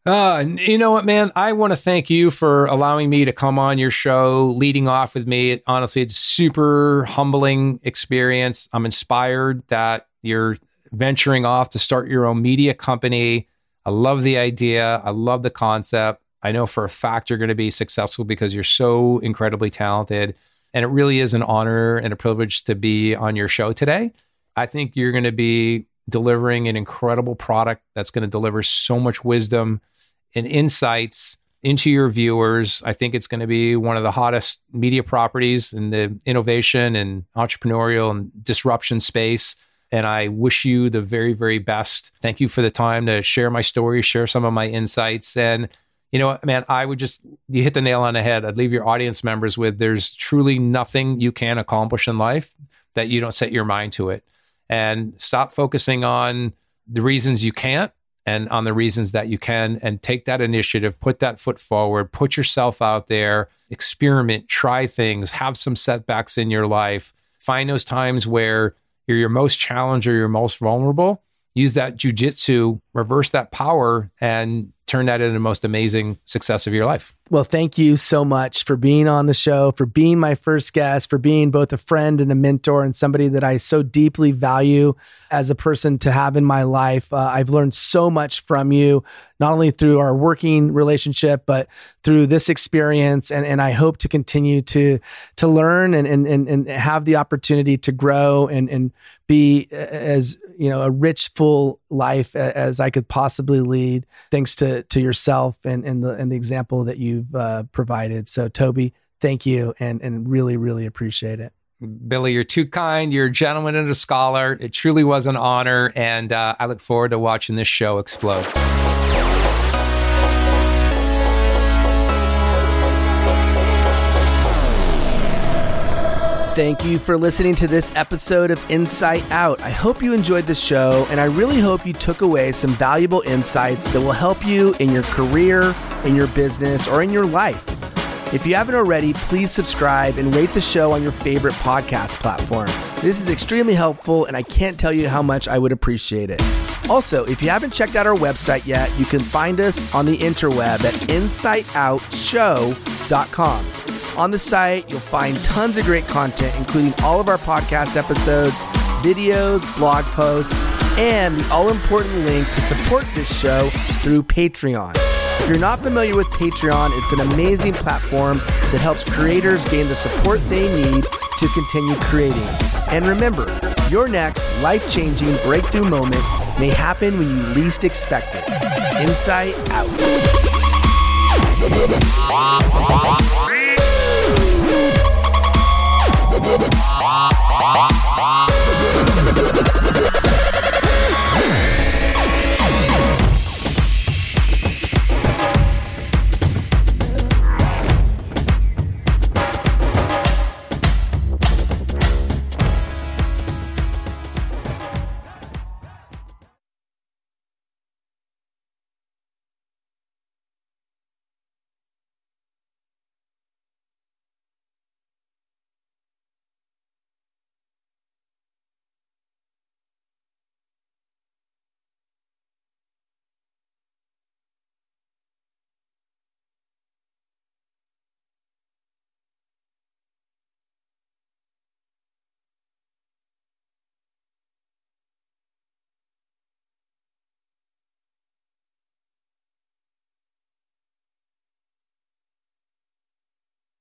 Uh, you know what, man? I want to thank you for allowing me to come on your show, leading off with me. honestly, it's super humbling experience. I'm inspired that you're venturing off to start your own media company. I love the idea. I love the concept. I know for a fact you're going to be successful because you're so incredibly talented. And it really is an honor and a privilege to be on your show today. I think you're going to be delivering an incredible product that's going to deliver so much wisdom and insights into your viewers. I think it's going to be one of the hottest media properties in the innovation and entrepreneurial and disruption space. And I wish you the very, very best. Thank you for the time to share my story, share some of my insights. And, you know, man, I would just, you hit the nail on the head. I'd leave your audience members with there's truly nothing you can accomplish in life that you don't set your mind to it. And stop focusing on the reasons you can't and on the reasons that you can and take that initiative, put that foot forward, put yourself out there, experiment, try things, have some setbacks in your life. Find those times where you're your most challenged or you're most vulnerable. Use that jujitsu, reverse that power, and turn that into the most amazing success of your life. Well, thank you so much for being on the show, for being my first guest, for being both a friend and a mentor and somebody that I so deeply value as a person to have in my life. Uh, I've learned so much from you, not only through our working relationship, but through this experience. And, and I hope to continue to, to learn and, and, and, and have the opportunity to grow and, and be as you know a rich full life as i could possibly lead thanks to to yourself and and the and the example that you've uh, provided. So toby thank you and and really really appreciate it. Billy you're too kind. You're a gentleman and a scholar. It truly was an honor and uh, i look forward to watching this show explode Thank you for listening to this episode of Insight Out. I hope you enjoyed the show, and I really hope you took away some valuable insights that will help you in your career, in your business, or in your life. If you haven't already, please subscribe and rate the show on your favorite podcast platform. This is extremely helpful, and I can't tell you how much I would appreciate it. Also, if you haven't checked out our website yet, you can find us on the interweb at insightoutshow.com. On the site, you'll find tons of great content, including all of our podcast episodes, videos, blog posts, and the all important link to support this show through Patreon. If you're not familiar with Patreon, it's an amazing platform that helps creators gain the support they need to continue creating. And remember, your next life changing breakthrough moment may happen when you least expect it. Insight out. Bye.